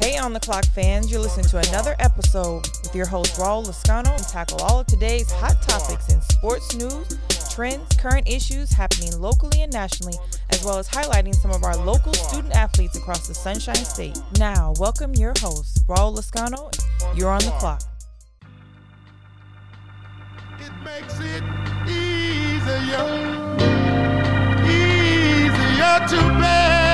Hey on the clock fans, you're listening to another episode with your host Raul Lezcano and tackle all of today's hot topics in sports news, trends, current issues happening locally and nationally, as well as highlighting some of our local student athletes across the Sunshine State. Now, welcome your host, Raul Lezcano. You're on the clock. It makes it easier, easier to bear.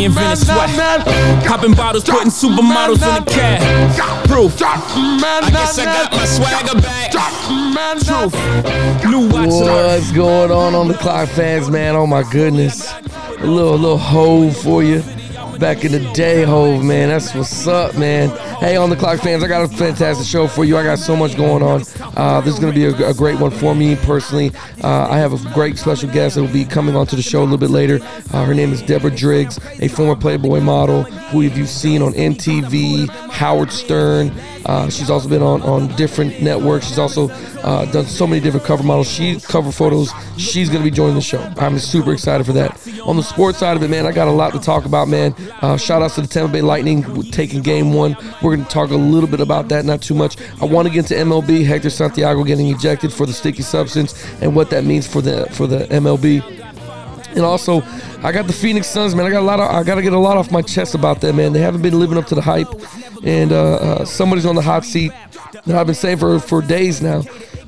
To drop, I sweat. man, man. Popping bottles, putting supermodels in the cab. Got Proof. drop, man, I guess I got my swagger back. Drop, man, man. New watch What's going on on the clock fans, man? Oh my goodness. A little little hole for you. Back in the day, hove, man. That's what's up, man. Hey, on the clock fans, I got a fantastic show for you. I got so much going on. Uh, this is going to be a, a great one for me personally. Uh, I have a great special guest that will be coming onto the show a little bit later. Uh, her name is Deborah Driggs, a former Playboy model who you've seen on MTV, Howard Stern. Uh, she's also been on, on different networks. She's also uh, done so many different cover models. She cover photos. She's going to be joining the show. I'm super excited for that. On the sports side of it, man, I got a lot to talk about, man. Uh, shout outs to the Tampa Bay Lightning taking game one. We're going to talk a little bit about that, not too much. I want to get into MLB. Hector Santiago getting ejected for the sticky substance and what that means for the for the MLB. And also, I got the Phoenix Suns, man. I got a lot of, I got to get a lot off my chest about that, man. They haven't been living up to the hype, and uh, uh, somebody's on the hot seat. That I've been saying for for days now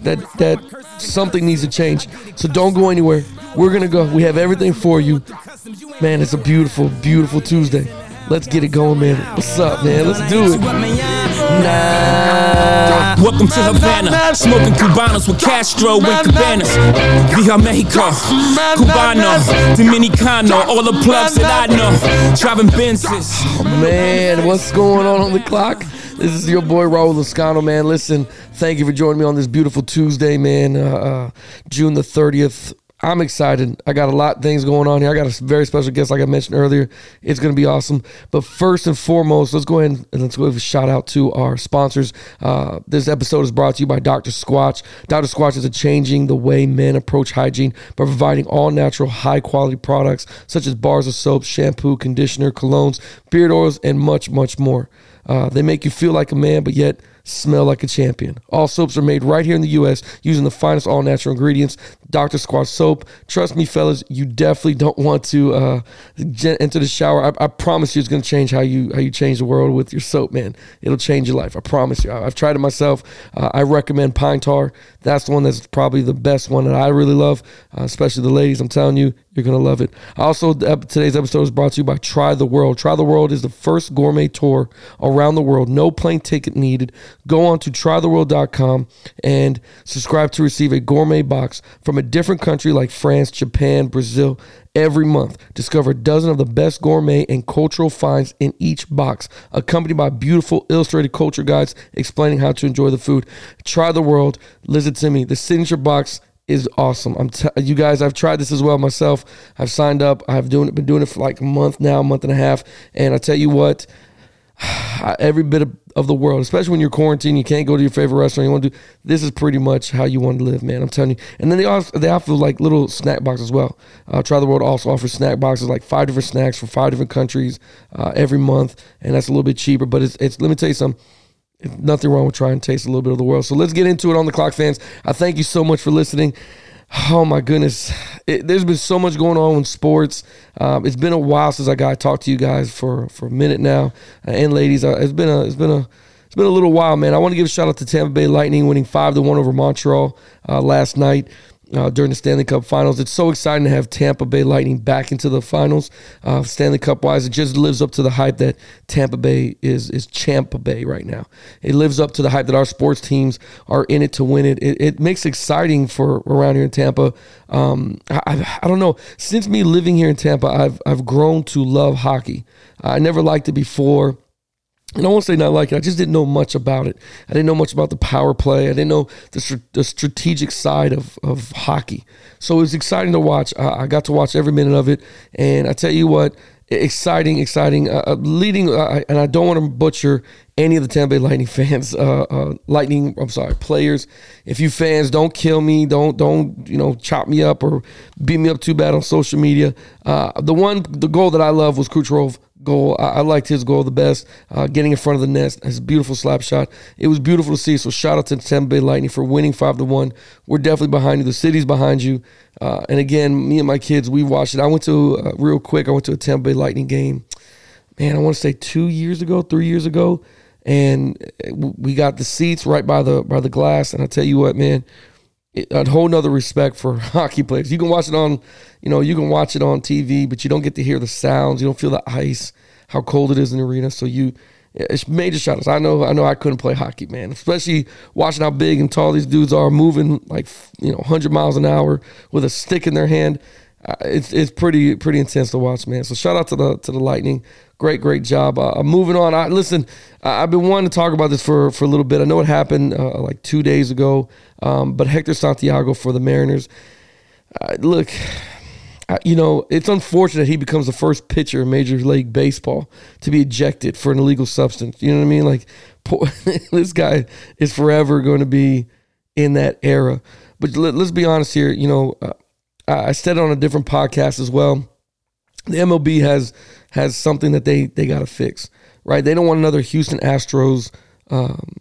that that something needs to change. So don't go anywhere. We're gonna go. We have everything for you, man. It's a beautiful, beautiful Tuesday. Let's get it going, man. What's up, man? Let's do it. Nah. Welcome to Havana, smoking Cubanos with Castro and Cabanas. Via Mexico, Cubano, Dominicano, all the plugs that I know. Driving Benzes. Man, what's going on on the clock? This is your boy Raul Lezcano, man. Listen, thank you for joining me on this beautiful Tuesday, man. Uh, uh, June the 30th. I'm excited. I got a lot of things going on here. I got a very special guest, like I mentioned earlier. It's going to be awesome. But first and foremost, let's go ahead and let's go give a shout out to our sponsors. Uh, this episode is brought to you by Dr. Squatch. Dr. Squatch is changing the way men approach hygiene by providing all natural, high quality products such as bars of soap, shampoo, conditioner, colognes, beard oils, and much, much more. Uh, they make you feel like a man, but yet smell like a champion. All soaps are made right here in the U.S. using the finest all natural ingredients. Dr. Squatch soap. Trust me, fellas, you definitely don't want to uh, enter the shower. I, I promise you, it's going to change how you how you change the world with your soap, man. It'll change your life. I promise you. I, have tried it myself. Uh, I recommend Pine Tar. That's the one that's probably the best one that I really love, uh, especially the ladies. I'm telling you, you're gonna love it. Also, today's episode is brought to you by Try the World. Try the World is the first gourmet tour around the world. No plane ticket needed. Go on to trytheworld.com and subscribe to receive a gourmet box from a different country like France, Japan, Brazil. Every month, discover a dozen of the best gourmet and cultural finds in each box, accompanied by beautiful illustrated culture guides explaining how to enjoy the food. Try the world. Listen to me. The signature box is awesome. I'm t- you guys. I've tried this as well myself. I've signed up. I've doing been doing it for like a month now, a month and a half. And I tell you what, every bit of, of the world, especially when you're quarantined, you can't go to your favorite restaurant. You want to do this is pretty much how you want to live, man. I'm telling you. And then they also they offer like little snack boxes as well. Uh, Try the World also offers snack boxes, like five different snacks from five different countries uh, every month, and that's a little bit cheaper. But it's it's let me tell you something. Nothing wrong with trying to taste a little bit of the world. So let's get into it on the clock, fans. I thank you so much for listening. Oh my goodness, it, there's been so much going on in sports. Um, it's been a while since I got to talk to you guys for for a minute now, uh, and ladies, uh, it's been a it's been a it's been a little while, man. I want to give a shout out to Tampa Bay Lightning winning five to one over Montreal uh, last night. Uh, during the Stanley Cup Finals. It's so exciting to have Tampa Bay Lightning back into the finals. Uh, Stanley Cup wise, it just lives up to the hype that Tampa Bay is is Champa Bay right now. It lives up to the hype that our sports teams are in it to win it. It, it makes it exciting for around here in Tampa. Um, I, I don't know. Since me living here in Tampa, I've I've grown to love hockey. I never liked it before. And I won't say not like it. I just didn't know much about it. I didn't know much about the power play. I didn't know the, the strategic side of, of hockey. So it was exciting to watch. I, I got to watch every minute of it. And I tell you what, exciting, exciting. Uh, uh leading, uh, and I don't want to butcher any of the Tampa Bay Lightning fans. Uh, uh, Lightning, I'm sorry, players. If you fans don't kill me, don't don't you know chop me up or beat me up too bad on social media. Uh, the one, the goal that I love was Kucherov goal. I, I liked his goal the best, uh, getting in front of the net. His beautiful slap shot. It was beautiful to see. So shout out to Tampa Bay Lightning for winning five to one. We're definitely behind you. The city's behind you. Uh, and again, me and my kids, we watched it. I went to uh, real quick. I went to a Tampa Bay Lightning game. Man, I want to say two years ago, three years ago, and we got the seats right by the by the glass. And I tell you what, man, a whole nother respect for hockey players. You can watch it on, you know, you can watch it on TV, but you don't get to hear the sounds. You don't feel the ice, how cold it is in the arena. So you, it's major shoutouts. I know, I know, I couldn't play hockey, man. Especially watching how big and tall these dudes are, moving like you know, 100 miles an hour with a stick in their hand. Uh, it's it's pretty pretty intense to watch, man. So shout out to the to the Lightning. Great great job. Uh, moving on. I listen. I've been wanting to talk about this for for a little bit. I know it happened uh, like two days ago, um, but Hector Santiago for the Mariners. Uh, look, you know it's unfortunate he becomes the first pitcher in Major League Baseball to be ejected for an illegal substance. You know what I mean? Like poor, this guy is forever going to be in that era. But let, us be honest here. You know uh, I said it on a different podcast as well. The MLB has has something that they they got to fix, right? They don't want another Houston Astros um,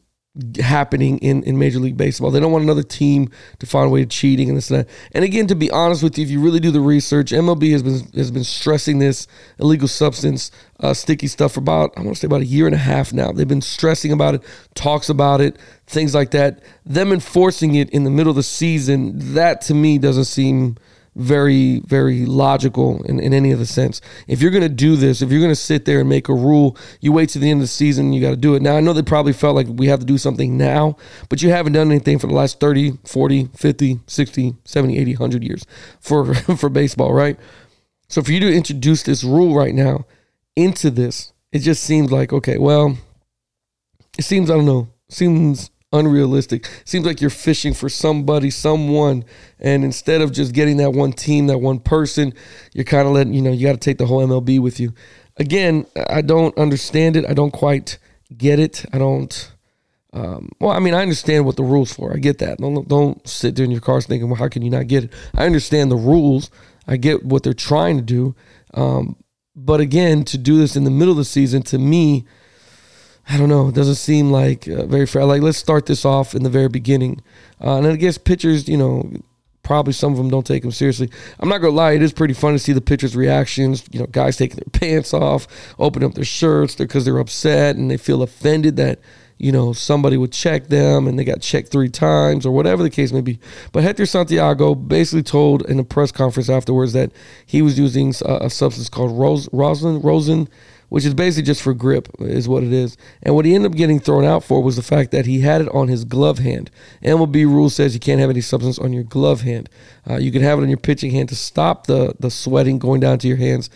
happening in, in Major League Baseball. They don't want another team to find a way of cheating and this and that. And again, to be honest with you, if you really do the research, MLB has been has been stressing this illegal substance, uh, sticky stuff for about I want to say about a year and a half now. They've been stressing about it, talks about it, things like that. Them enforcing it in the middle of the season, that to me doesn't seem very, very logical in, in any of the sense. If you're going to do this, if you're going to sit there and make a rule, you wait to the end of the season, you got to do it. Now, I know they probably felt like we have to do something now, but you haven't done anything for the last 30, 40, 50, 60, 70, 80, 100 years for, for baseball, right? So for you to introduce this rule right now into this, it just seems like, okay, well, it seems, I don't know, seems unrealistic. Seems like you're fishing for somebody, someone, and instead of just getting that one team, that one person, you're kind of letting you know you got to take the whole MLB with you. Again, I don't understand it. I don't quite get it. I don't. Um, well, I mean, I understand what the rules for. I get that. Don't don't sit there in your cars thinking, well, how can you not get it? I understand the rules. I get what they're trying to do. Um, but again, to do this in the middle of the season, to me, I don't know. It doesn't seem like uh, very fair. Like, let's start this off in the very beginning. Uh, and I guess pitchers, you know, probably some of them don't take them seriously. I'm not gonna lie, it is pretty fun to see the pitchers' reactions. You know, guys taking their pants off, opening up their shirts because they're upset and they feel offended that you know somebody would check them and they got checked three times or whatever the case may be. But Hector Santiago basically told in a press conference afterwards that he was using a, a substance called Ros- Rosin Rosin which is basically just for grip, is what it is. And what he ended up getting thrown out for was the fact that he had it on his glove hand. MLB rule says you can't have any substance on your glove hand. Uh, you can have it on your pitching hand to stop the the sweating going down to your hands,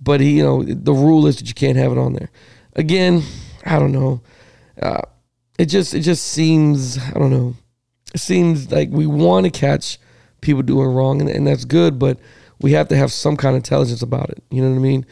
but he, you know, the rule is that you can't have it on there. Again, I don't know. Uh, it just it just seems I don't know. It seems like we want to catch people doing wrong, and, and that's good, but we have to have some kind of intelligence about it. You know what I mean?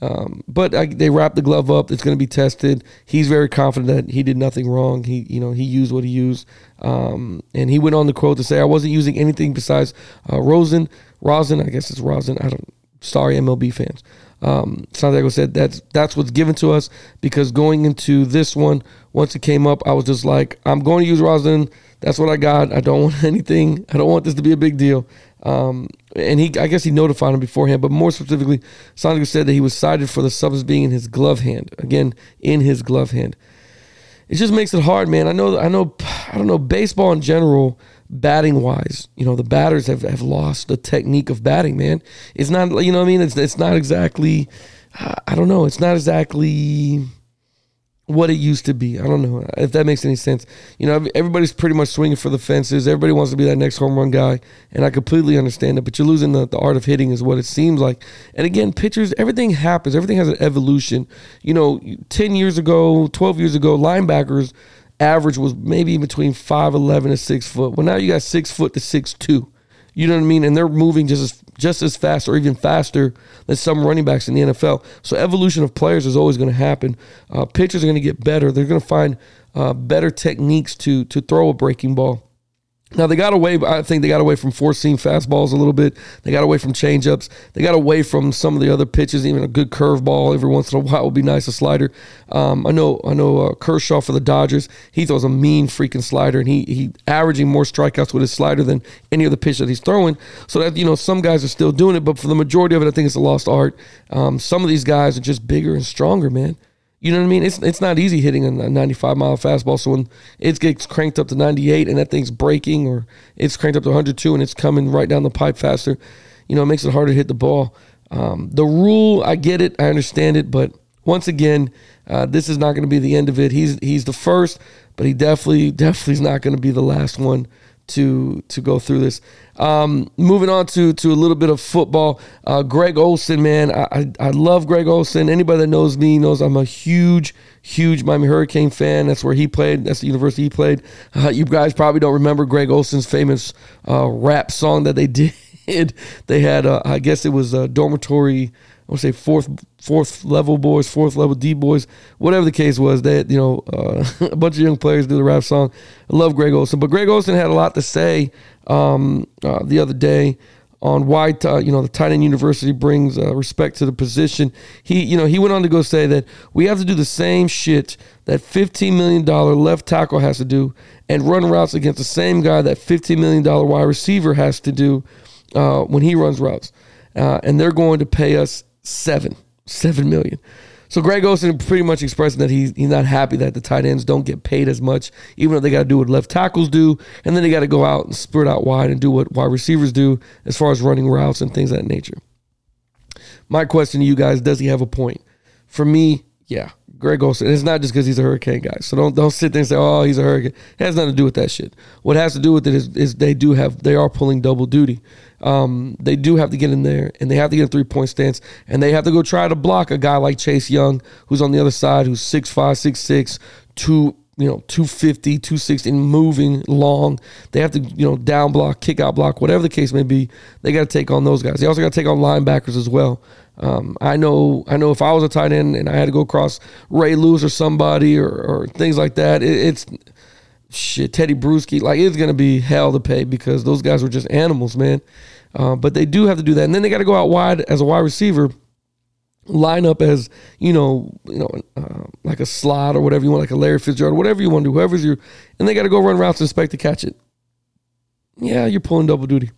Um, but I, they wrap the glove up. It's going to be tested. He's very confident that he did nothing wrong. He, you know, he used what he used. Um, and he went on the quote to say, "I wasn't using anything besides uh, Rosen, Rosin. I guess it's Rosin. I don't. Sorry, MLB fans. Um, Santiago said that's that's what's given to us because going into this one, once it came up, I was just like, I'm going to use Rosin. That's what I got. I don't want anything. I don't want this to be a big deal. Um, and he, I guess he notified him beforehand, but more specifically, Santiago said that he was cited for the substance being in his glove hand. Again, in his glove hand. It just makes it hard, man. I know, I know, I don't know. Baseball in general, batting wise, you know, the batters have, have lost the technique of batting, man. It's not, you know I mean? It's, it's not exactly, I don't know, it's not exactly what it used to be. I don't know if that makes any sense. You know, everybody's pretty much swinging for the fences. Everybody wants to be that next home run guy, and I completely understand it. But you're losing the, the art of hitting, is what it seems like. And again, pitchers, everything happens. Everything has an evolution. You know, ten years ago, twelve years ago, linebackers average was maybe between five eleven and six foot. Well, now you got six foot to six two. You know what I mean? And they're moving just as just as fast or even faster than some running backs in the NFL. So evolution of players is always going to happen. Uh, pitchers are going to get better. They're going to find uh, better techniques to to throw a breaking ball. Now they got away. I think they got away from four seam fastballs a little bit. They got away from changeups. They got away from some of the other pitches. Even a good curveball every once in a while would be nice. A slider. Um, I know. I know uh, Kershaw for the Dodgers. He throws a mean freaking slider, and he he averaging more strikeouts with his slider than any other pitch that he's throwing. So that you know some guys are still doing it, but for the majority of it, I think it's a lost art. Um, some of these guys are just bigger and stronger, man. You know what I mean? It's it's not easy hitting a 95 mile fastball. So when it gets cranked up to 98 and that thing's breaking, or it's cranked up to 102 and it's coming right down the pipe faster, you know, it makes it harder to hit the ball. Um, the rule, I get it, I understand it, but once again, uh, this is not going to be the end of it. He's he's the first, but he definitely definitely is not going to be the last one to to go through this. Um, moving on to to a little bit of football. Uh, Greg Olsen, man, I, I, I love Greg Olsen. Anybody that knows me knows I'm a huge huge Miami Hurricane fan. That's where he played. That's the university he played. Uh, you guys probably don't remember Greg Olsen's famous uh, rap song that they did. they had, uh, I guess it was a dormitory I want to say fourth fourth level boys, fourth level D boys, whatever the case was. That you know, uh, a bunch of young players do the rap song. I love Greg Olsen, but Greg Olsen had a lot to say um, uh, the other day on why uh, you know the tight end university brings uh, respect to the position. He you know he went on to go say that we have to do the same shit that 15 million dollar left tackle has to do and run routes against the same guy that 15 million dollar wide receiver has to do uh, when he runs routes. Uh, and they're going to pay us seven, seven million. So Greg Olsen pretty much expressing that he's he's not happy that the tight ends don't get paid as much, even though they got to do what left tackles do, and then they got to go out and spread out wide and do what wide receivers do as far as running routes and things of that nature. My question to you guys: Does he have a point? For me, yeah, Greg Olsen. It's not just because he's a Hurricane guy. So don't don't sit there and say, "Oh, he's a Hurricane." It has nothing to do with that shit. What has to do with it is, is they do have they are pulling double duty um, they do have to get in there and they have to get a three point stance and they have to go try to block a guy like Chase Young, who's on the other side, who's 6'5, 6'6, two, you know, 250, 260, moving long. They have to, you know, down block, kick out block, whatever the case may be. They got to take on those guys. They also got to take on linebackers as well. Um, I know, I know if I was a tight end and I had to go across Ray Lewis or somebody or, or things like that, it, it's shit, Tedy Bruschi, like it's gonna be hell to pay because those guys were just animals, man. Uh, but they do have to do that, and then they got to go out wide as a wide receiver, line up as you know, you know, uh, like a slot or whatever you want, like a Larry Fitzgerald, or whatever you want to do, whoever's your, and they got to go run routes and expect to catch it. Yeah, you're pulling double duty.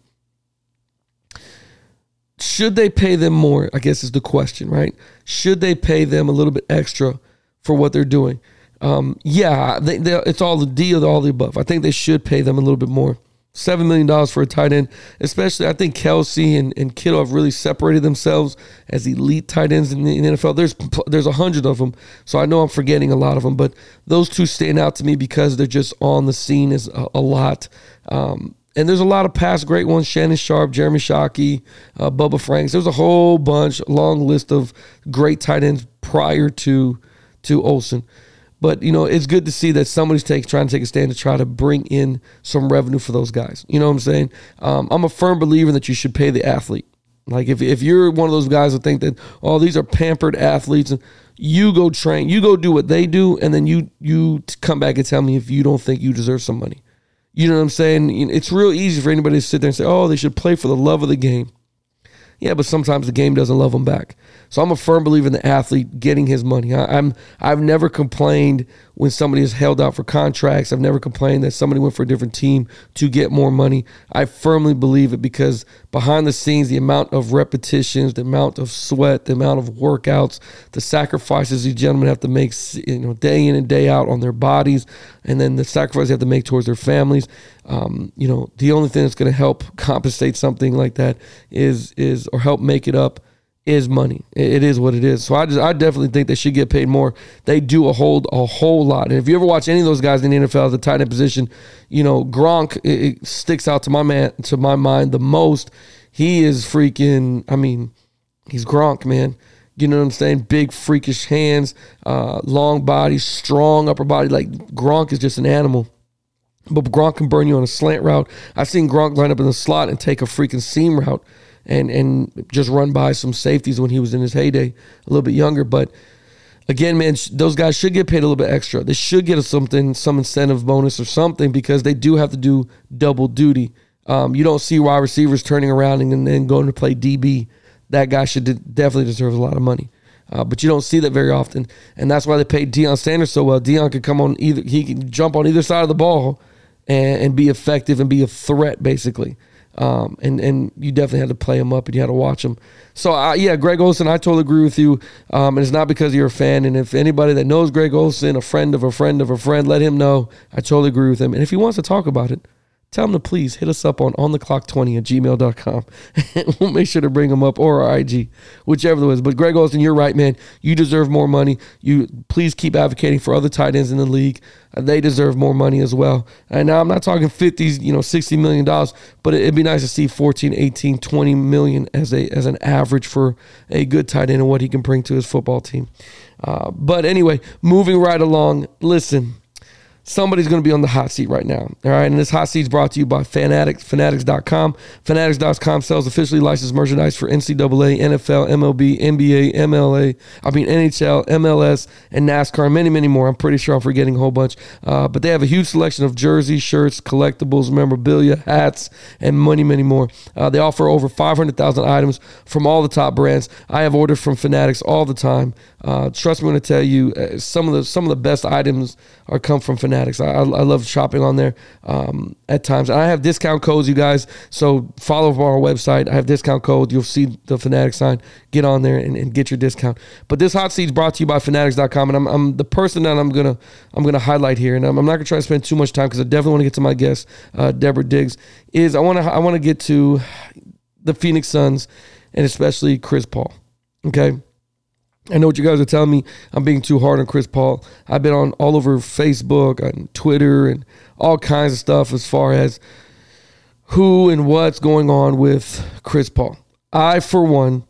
Should they pay them more? I guess is the question, right? Should they pay them a little bit extra for what they're doing? Um, yeah, they, they, it's all the deal, all the above. I think they should pay them a little bit more. Seven million dollars for a tight end, especially I think Kelce and, and Kittle have really separated themselves as elite tight ends in the, in the NFL. There's there's a hundred of them, so I know I'm forgetting a lot of them, but those two stand out to me because they're just on the scene as a, a lot. Um, and there's a lot of past great ones: Shannon Sharpe, Jeremy Shockey, uh, Bubba Franks. There's a whole bunch, long list of great tight ends prior to to Olsen. But you know, it's good to see that somebody's take, trying to take a stand to try to bring in some revenue for those guys. You know what I'm saying? Um, I'm a firm believer that you should pay the athlete. Like if if you're one of those guys that think that oh these are pampered athletes you go train, you go do what they do, and then you you come back and tell me if you don't think you deserve some money. You know what I'm saying? It's real easy for anybody to sit there and say, oh, they should play for the love of the game. Yeah, but sometimes the game doesn't love them back. So I'm a firm believer in the athlete getting his money. I, am I've never complained when somebody is held out for contracts. I've never complained that somebody went for a different team to get more money. I firmly believe it because behind the scenes, the amount of repetitions, the amount of sweat, the amount of workouts, the sacrifices these gentlemen have to make, you know, day in and day out on their bodies, and then the sacrifices they have to make towards their families. Um, you know, the only thing that's going to help compensate something like that is is or help make it up is money. It, it is what it is. So I just I definitely think they should get paid more. They do a whole a whole lot. And if you ever watch any of those guys in the NFL at the tight end position, you know Gronk it, it sticks out to my man to my mind the most. He is freaking. I mean, he's Gronk, man. You know what I'm saying? Big freakish hands, uh, long body, strong upper body. Like Gronk is just an animal. But Gronk can burn you on a slant route. I've seen Gronk line up in the slot and take a freaking seam route and and just run by some safeties when he was in his heyday, a little bit younger. But again, man, those guys should get paid a little bit extra. They should get a something, some incentive bonus or something because they do have to do double duty. Um, you don't see wide receivers turning around and then going to play DB. That guy should definitely deserve a lot of money. Uh, but you don't see that very often, and that's why they paid Deion Sanders so well. Deion could come on either he can jump on either side of the ball and, and be effective and be a threat basically. Um, and and you definitely had to play him up and you had to watch him. So uh, yeah, Greg Olsen, I totally agree with you. Um, and it's not because you're a fan. And if anybody that knows Greg Olsen, a friend of a friend of a friend, let him know. I totally agree with him. And if he wants to talk about it, tell him to please hit us up on on the clock 20 at gmail.com. we'll make sure to bring him up or our IG, whichever it is. But Greg Olsen, you're right, man. You deserve more money. You please keep advocating for other tight ends in the league. Uh, they deserve more money as well. And now I'm not talking 50s, you know, 60 million dollars, but it'd be nice to see 14, 18, 20 million as a as an average for a good tight end and what he can bring to his football team. Uh, but anyway, moving right along. Listen, somebody's going to be on the hot seat right now. All right. And this hot seat is brought to you by Fanatics, fanatics.com. Fanatics.com sells officially licensed merchandise for NCAA, NFL, MLB, NBA, MLA, I mean, NHL, MLS, and NASCAR, and many, many more. I'm pretty sure I'm forgetting a whole bunch. Uh, but they have a huge selection of jerseys, shirts, collectibles, memorabilia, hats, and many, many more. Uh, they offer over 500,000 items from all the top brands. I have ordered from Fanatics all the time. Uh, trust me when I tell you, uh, some of the some of the best items are come from Fanatics. I, I, I love shopping on there um, at times. I have discount codes, you guys. So follow our website. I have discount code. You'll see the Fanatics sign. Get on there and, and get your discount. But this hot seat is brought to you by Fanatics.com, and I'm, I'm the person that I'm gonna I'm gonna highlight here, and I'm, I'm not gonna try to spend too much time because I definitely want to get to my guest, uh, Deborah Diggs. Is I want to I want to get to the Phoenix Suns and especially Chris Paul. Okay I know what you guys are telling me. I'm being too hard on Chris Paul. I've been on all over Facebook and Twitter and all kinds of stuff as far as who and what's going on with Chris Paul. I, for one,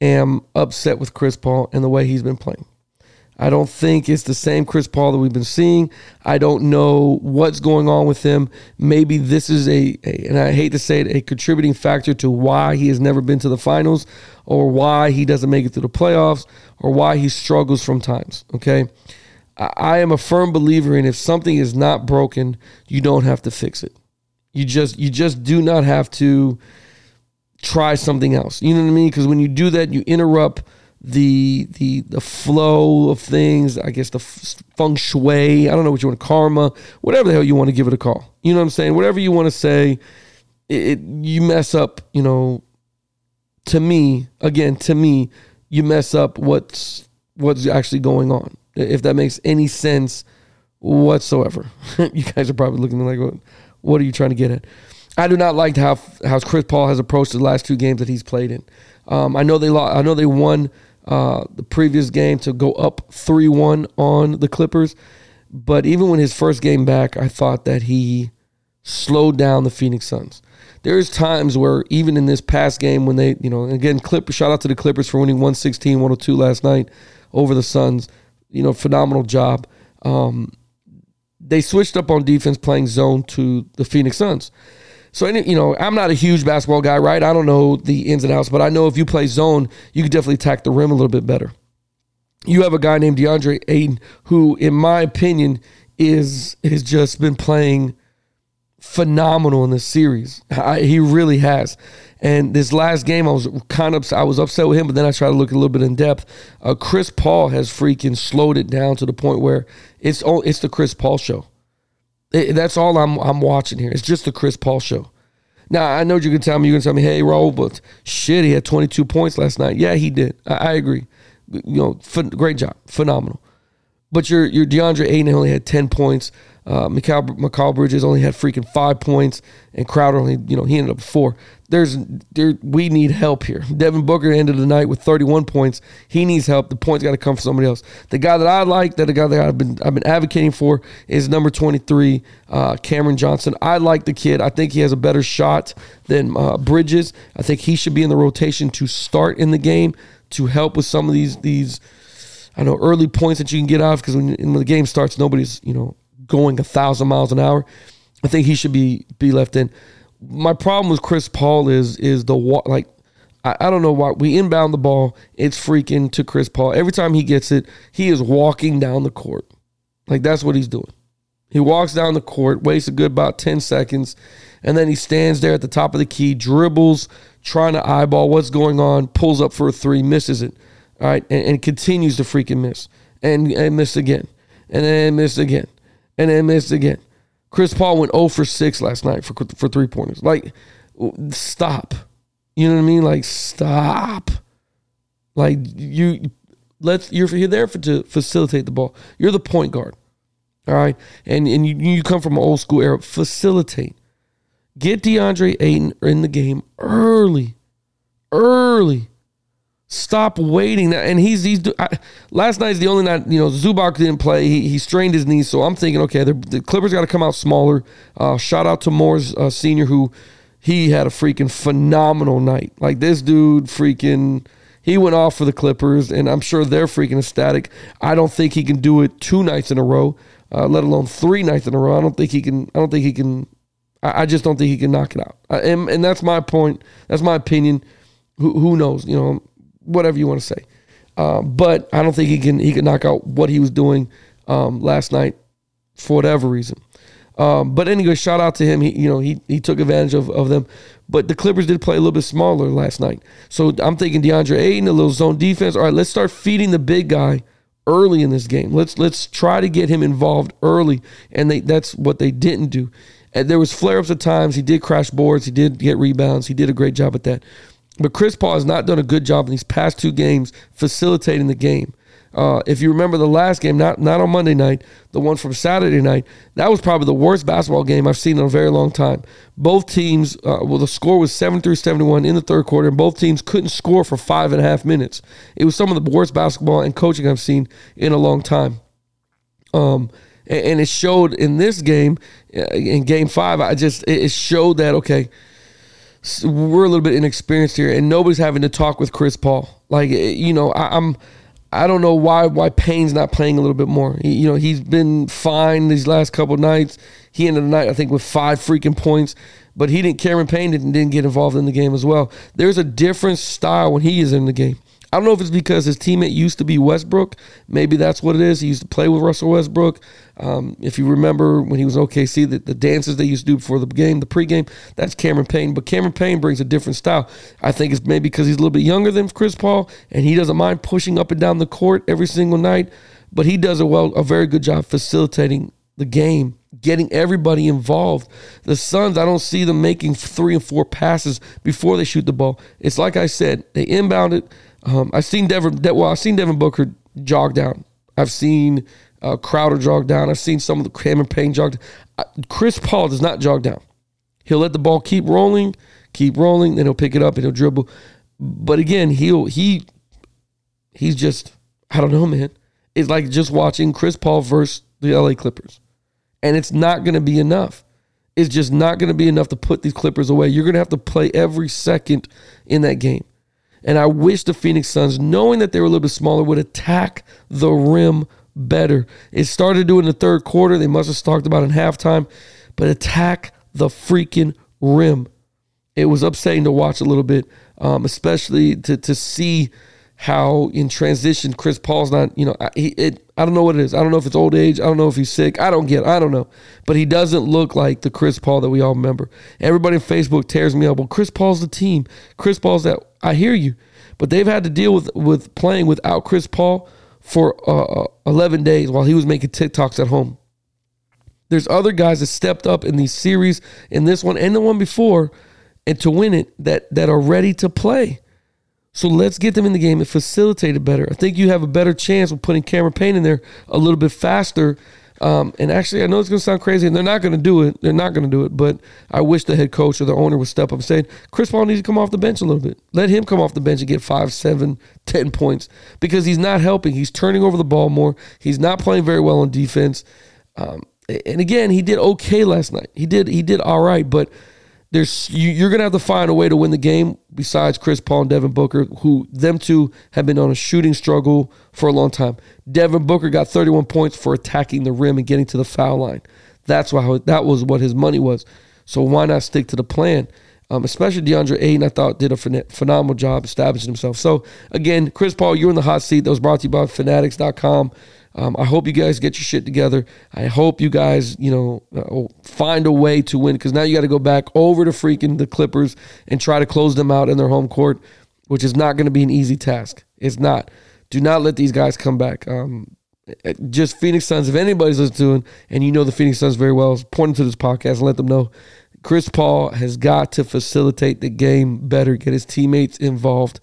am upset with Chris Paul and the way he's been playing. I don't think it's the same Chris Paul that we've been seeing. I don't know what's going on with him. Maybe this is a, a, and I hate to say it, a contributing factor to why he has never been to the finals or why he doesn't make it to the playoffs or why he struggles from times. Okay. I, I am a firm believer in if something is not broken, you don't have to fix it. You just you just do not have to try something else. You know what I mean? Because when you do that, you interrupt the the the flow of things. I guess the feng shui. I don't know what you want, karma, whatever the hell you want to give it a call. You know what I'm saying? Whatever you want to say, it, it you mess up. You know, to me, again, to me, you mess up what's what's actually going on. If that makes any sense whatsoever. you guys are probably looking like, what, what are you trying to get at? I do not like how how Chris Paul has approached the last two games that he's played in. Um, I know they lost, I know they won uh, the previous game to go up three one on the Clippers, but even when his first game back, I thought that he slowed down the Phoenix Suns. There's times where even in this past game when they, you know, again, Clip shout out to the Clippers for winning 116, 102 last night over the Suns. You know, phenomenal job. Um, they switched up on defense playing zone to the Phoenix Suns. So, any, you know, I'm not a huge basketball guy, right? I don't know the ins and outs, but I know if you play zone, you can definitely attack the rim a little bit better. You have a guy named DeAndre Ayton who, in my opinion, is has just been playing phenomenal in this series. I, he really has. And this last game, I was kind of I was upset with him, but then I tried to look a little bit in depth. Uh, Chris Paul has freaking slowed it down to the point where it's it's the Chris Paul show. It, that's all I'm I'm watching here. It's just the Chris Paul show. Now I know you can tell me you can tell me, hey, Raul, but shit, he had 22 points last night. Yeah, he did. I, I agree. You know, great job, phenomenal. But your your DeAndre Ayton only had 10 points. Uh, Mikal Bridges only had freaking five points, and Crowder only, you know, he ended up four. There's, there, we need help here. Devin Booker ended the night with 31 points. He needs help. The points got to come from somebody else. The guy that I like, that the guy that I've been, I've been advocating for, is number 23, uh, Cameron Johnson. I like the kid. I think he has a better shot than uh, Bridges. I think he should be in the rotation to start in the game to help with some of these these I know early points that you can get off because when, when the game starts, nobody's you know going a thousand miles an hour. I think he should be be left in. My problem with Chris Paul is is the like I, I don't know why we inbound the ball, it's freaking to Chris Paul. Every time he gets it, he is walking down the court. Like that's what he's doing. He walks down the court, waits a good about 10 seconds, and then he stands there at the top of the key, dribbles, trying to eyeball what's going on, pulls up for a three, misses it. All right, and, and continues to freaking miss. And and miss again. And then miss again and then missed again. Chris Paul went 0 for 6 last night for for three pointers. Like, stop. You know what I mean? Like, stop. Like you, let's you're, there for to facilitate the ball. You're the point guard, all right, and and you you come from an old school era. Facilitate. Get DeAndre Ayton in the game early, early. Stop waiting. And he's he's I, last night's the only night you know Zubac didn't play. He, he strained his knee, so I'm thinking okay, the, Clippers got to come out smaller. Uh, shout out to Morris uh, senior who he had a freaking phenomenal night. Like this dude, freaking. He went off for the Clippers, and I'm sure they're freaking ecstatic. I don't think he can do it two nights in a row, uh, let alone three nights in a row. I don't think he can. I don't think he can. I, I just don't think he can knock it out. I, and, and that's my point. That's my opinion. Who, who knows? You know, whatever you want to say. Uh, but I don't think he can he can knock out what he was doing um, last night for whatever reason. Um, but anyway, shout out to him. He you know he he took advantage of, of them. But the Clippers did play a little bit smaller last night. So I'm thinking DeAndre Ayton, a little zone defense. All right, let's start feeding the big guy early in this game. Let's let's try to get him involved early. And they, that's what they didn't do. And there was flare ups at times. He did crash boards. He did get rebounds. He did a great job at that. But Chris Paul has not done a good job in these past two games facilitating the game. Uh, if you remember the last game, not not on Monday night, the one from Saturday night, that was probably the worst basketball game I've seen in a very long time. Both teams, uh, well, the score was 73 71 in the third quarter, and both teams couldn't score for five and a half minutes. It was some of the worst basketball and coaching I've seen in a long time. Um, and, and it showed in this game, uh, in game five, I just, it showed that, okay, we're a little bit inexperienced here, and nobody's having to talk with Chris Paul. Like eh, you know, I, am I don't know why why Payne's not playing a little bit more. He, you know, he's been fine these last couple nights. He ended the night I think with five freaking points, but he didn't. Cameron Payne didn't, didn't get involved in the game as well. There's a different style when he is in the game. I don't know if it's because his teammate used to be Westbrook. Maybe that's what it is. He used to play with Russell Westbrook. Um, if you remember when he was OKC, the, the dances they used to do before the game, the pregame, that's Cameron Payne. But Cameron Payne brings a different style. I think it's maybe because he's a little bit younger than Chris Paul, and he doesn't mind pushing up and down the court every single night. But he does a well, a very good job facilitating the game, getting everybody involved. The Suns, I don't see them making three and four passes before they shoot the ball. It's like I said, they inbound it um, I've seen Devin. Well, I've seen Devin Booker jog down. I've seen uh, Crowder jog down. I've seen some of the Cameron Payne jog. Uh, Chris Paul does not jog down. He'll let the ball keep rolling, keep rolling, then he'll pick it up and he'll dribble. But again, he'll he he's just I don't know, man. It's like just watching Chris Paul versus the LA Clippers, and it's not going to be enough. It's just not going to be enough to put these Clippers away. You're going to have to play every second in that game. And I wish the Phoenix Suns, knowing that they were a little bit smaller, would attack the rim better. It started doing the third quarter. They must have talked about in halftime, but attack the freaking rim. It was upsetting to watch a little bit, um, especially to to see how in transition Chris Paul's not, you know, he, it, I don't know what it is. I don't know if it's old age. I don't know if he's sick. I don't get. It. I don't know, but he doesn't look like the Chris Paul that we all remember. Everybody on Facebook tears me up. Well, Chris Paul's the team. Chris Paul's that. I hear you, but they've had to deal with with playing without Chris Paul for uh, uh 11 days while he was making TikToks at home. There's other guys that stepped up in these series, in this one and the one before, and to win it that that are ready to play. So let's get them in the game and facilitate it better. I think you have a better chance of putting Cameron Payne in there a little bit faster Um, and actually, I know it's going to sound crazy, and they're not going to do it. They're not going to do it. But I wish the head coach or the owner would step up and say, Chris Paul needs to come off the bench a little bit. Let him come off the bench and get five, seven, ten points because he's not helping. He's turning over the ball more. He's not playing very well on defense. Um, and again, he did okay last night. He did he did all right, but there's you, are gonna have to find a way to win the game besides Chris Paul and Devin Booker, who them two have been on a shooting struggle for a long time. Devin Booker got 31 points for attacking the rim and getting to the foul line. That's why that was what his money was. So why not stick to the plan? Um, especially DeAndre Ayton, I thought did a phenomenal job establishing himself. So again, Chris Paul, you're in the hot seat. That was brought to you by Fanatics.com. Um, I hope you guys get your shit together. I hope you guys, you know, uh, find a way to win because now you got to go back over to freaking the Clippers and try to close them out in their home court, which is not going to be an easy task. It's not. Do not let these guys come back. Um, uh, just Phoenix Suns, if anybody's listening and you know the Phoenix Suns very well, point them to this podcast and let them know Chris Paul has got to facilitate the game better, get his teammates involved,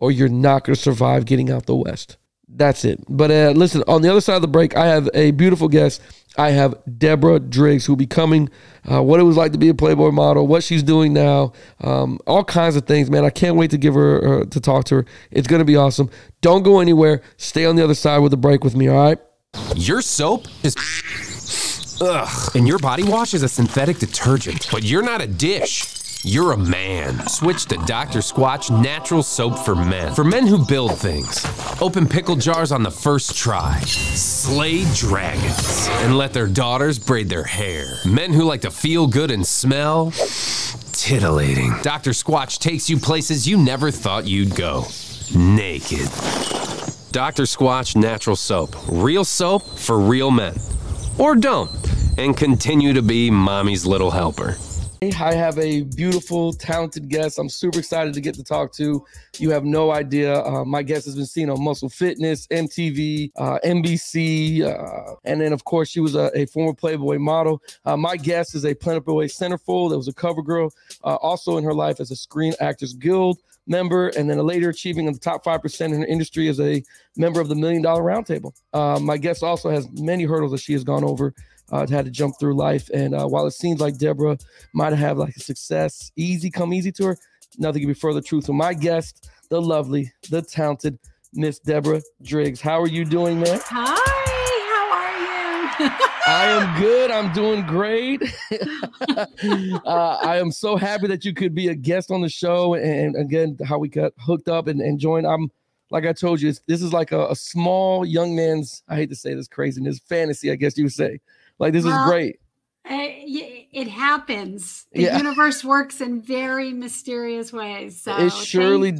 or you're not going to survive getting out the West. That's it. But uh, listen, on the other side of the break, I have a beautiful guest. I have Deborah Driggs, who will be coming, uh, what it was like to be a Playboy model, what she's doing now, um, all kinds of things, man. I can't wait to give her, uh, to talk to her. It's going to be awesome. Don't go anywhere. Stay on the other side with the break with me, all right? Your soap is. Ugh. And your body wash is a synthetic detergent. But you're not a dish. You're a man. Switch to Dr. Squatch Natural Soap for Men. For men who build things. Open pickle jars on the first try. Slay dragons. And let their daughters braid their hair. Men who like to feel good and smell. Titillating. Dr. Squatch takes you places you never thought you'd go. Naked. Dr. Squatch Natural Soap. Real soap for real men. Or don't. And continue to be mommy's little helper. I have a beautiful, talented guest. I'm super excited to get to talk to. You have no idea. Uh, my guest has been seen on Muscle Fitness, MTV, uh, NBC, uh, and then of course she was a, a former Playboy model. Uh, my guest is a Playboy centerfold. That was a cover girl. Uh, also in her life as a Screen Actors Guild member, and then a later achieving in the top five percent in her industry as a member of the Million Dollar Roundtable. Uh, my guest also has many hurdles that she has gone over uh, had to jump through life. And uh, while it seems like Deborah might have like a success easy, come easy to her, nothing can be further true. So my guest, the lovely, the talented Miss Deborah Driggs. How are you doing, man? Hi, how are you? I am good. I'm doing great. uh, I am so happy that you could be a guest on the show, and, again, how we got hooked up and, and joined. I'm like I told you, this is like a, a, small young man's. I hate to say this craziness, fantasy. I guess you would say. Like this well, is great. Uh, it happens. The yeah. universe works in very mysterious ways. So it surely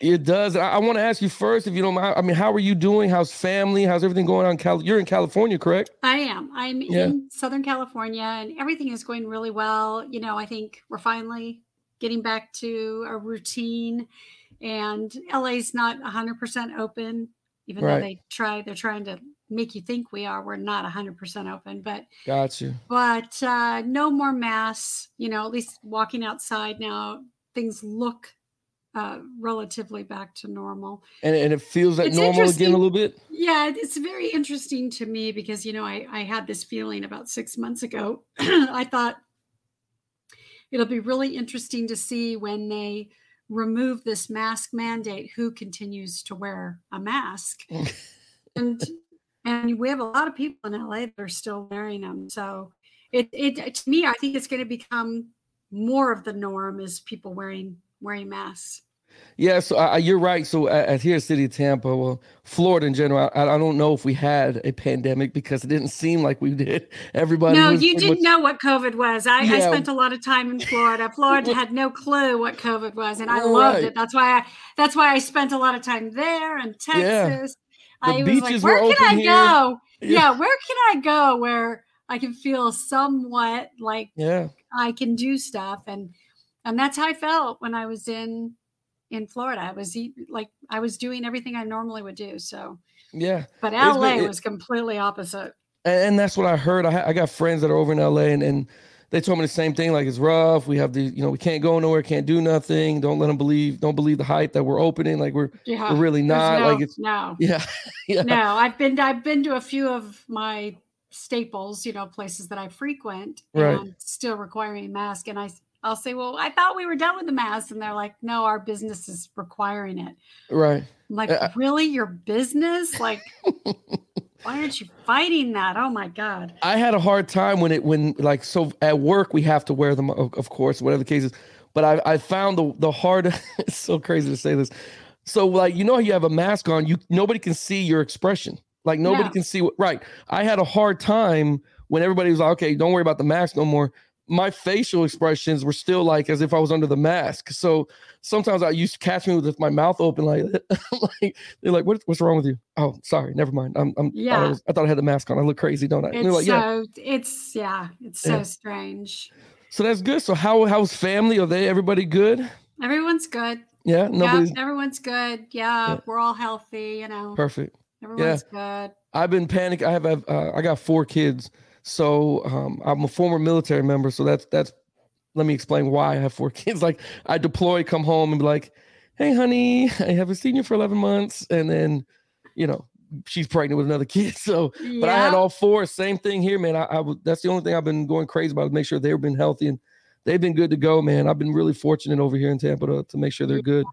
it does. I, I want to ask you first, if you don't mind. I mean, how are you doing? How's family? How's everything going on? Cal- You're in California, correct? I am. I'm yeah. in Southern California, and everything is going really well. You know, I think we're finally getting back to a routine, and LA's not 100% open, even right. though they try. They're trying to make you think we are. We're not 100% open, but got you. But uh, no more masks. You know, at least walking outside now, things look uh, relatively back to normal. And, and it feels like it's normal again a little bit. Yeah, it's very interesting to me because you know I I had this feeling about six months ago. I thought it'll be really interesting to see when they remove this mask mandate who continues to wear a mask. and and we have a lot of people in LA that are still wearing them. So it, it to me, I think it's going to become more of the norm is people wearing wearing masks. Yeah, so you're right. So at, here, city of Tampa, well, Florida in general, I, I, don't know if we had a pandemic because it didn't seem like we did. Everybody. No, you didn't much... know what COVID was. I, yeah. I, spent a lot of time in Florida. Florida had no clue what COVID was, and I loved right. it. That's why I. That's why I spent a lot of time there and Texas. Yeah. The I was like, where can I here. go? Yeah. yeah, where can I go where I can feel somewhat like yeah I can do stuff and and that's how I felt when I was in in Florida. I was like I was doing everything I normally would do. So yeah, but LA been, it, was completely opposite. And that's what I heard. I, I got friends that are over in LA and and they told me the same thing. Like it's rough. We have the, you know, we can't go nowhere, can't do nothing. Don't let them believe. Don't believe the hype that we're opening. Like we're, yeah, we're really not. No, like it's no, yeah, yeah. No, I've been, I've been to a few of my staples, you know, places that I frequent, Right. and still requiring a mask. And i i'll say, well, I thought we were done with the mask, and they're like, no, our business is requiring it. Right. I'm like, Uh, really, your business? Like, why aren't you fighting that? Oh my god! I had a hard time when it when like so at work we have to wear them of, course whatever the case is, but I I found the the hard it's so crazy to say this, so like you know how you have a mask on you nobody can see your expression like nobody Yeah. can see what right I had a hard time when everybody was like okay don't worry about the mask no more my facial expressions were still like as if I was under the mask so sometimes I used to catch me with my mouth open like like they're like what, what's wrong with you oh sorry never mind I'm, I'm I, thought I, Yeah. was, I thought I had the mask on I look crazy don't I It's like yeah so it's yeah, it's so Yeah. strange. So that's good. So how how's family? Are they everybody good? Everyone's good. Yeah, nobody's yeah, everyone's good. Yeah, Yeah. we're all healthy. You know, perfect. everyone's good. I've been panic. I have uh, I got four kids. So um, I'm a former military member. So that's that's. Let me explain why I have four kids. Like I deploy, come home, and be like, "Hey, honey, I haven't seen you for 11 months," and then, you know, she's pregnant with another kid. So, but I had all four. Same thing here, man. I, I. That's the only thing I've been going crazy about. To make sure they've been healthy and they've been good to go, man. I've been really fortunate over here in Tampa to, to make sure they're good.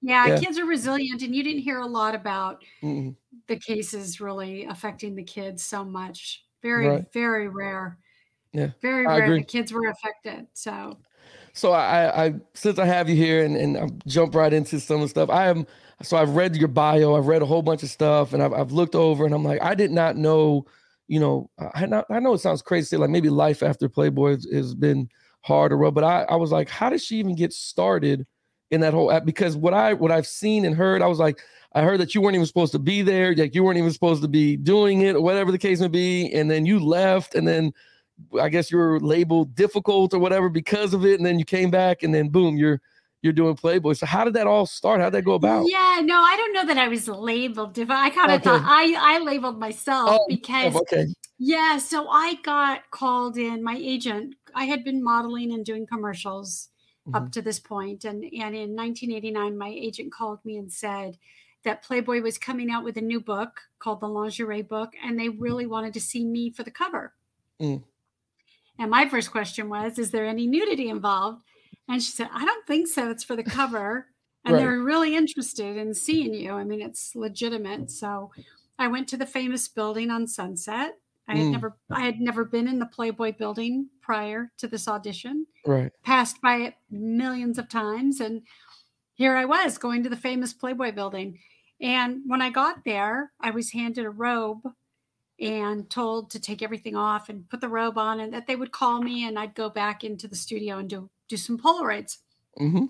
Yeah, Yeah. kids are resilient, and you didn't hear a lot about Mm-mm. the cases really affecting the kids so much. Very, Right. very rare. Yeah, very I rare. agree. The kids were affected. So So I, I since I have you here and, and I've jump right into some of the stuff. I am so I've read your bio, I've read a whole bunch of stuff, and I've I've looked over and I'm like, I did not know, you know, I not, I know it sounds crazy, to say like maybe life after Playboy has, has been hard or rough, but I, I was like, how did she even get started in that whole app? Because what I what I've seen and heard, I was like, I heard that you weren't even supposed to be there, like you weren't even supposed to be doing it, or whatever the case may be, and then you left, and then I guess you were labeled difficult or whatever because of it, and then you came back, and then boom, you're you're doing Playboy. So how did that all start? How did that go about? yeah, no, I don't know that I was labeled. Div- I kind of Okay. thought I I labeled myself Oh, because oh, okay, Yeah, so I got called in. My agent, I had been modeling and doing commercials up mm-hmm. to this point, and and in 1989, my agent called me and said that Playboy was coming out with a new book called the Lingerie Book, and they really wanted to see me for the cover. Mm. And my first question was, "Is there any nudity involved?" And she said, "I don't think so. It's for the cover." And Right. they're really interested in seeing you. I mean, it's legitimate. So I went to the famous building on Sunset. I had Mm. never I had never been in the Playboy building prior to this audition. right, Passed by it millions of times and here I was going to the famous Playboy building. And when I got there, I was handed a robe and told to take everything off and put the robe on and that they would call me and I'd go back into the studio and do do some Polaroids. hmm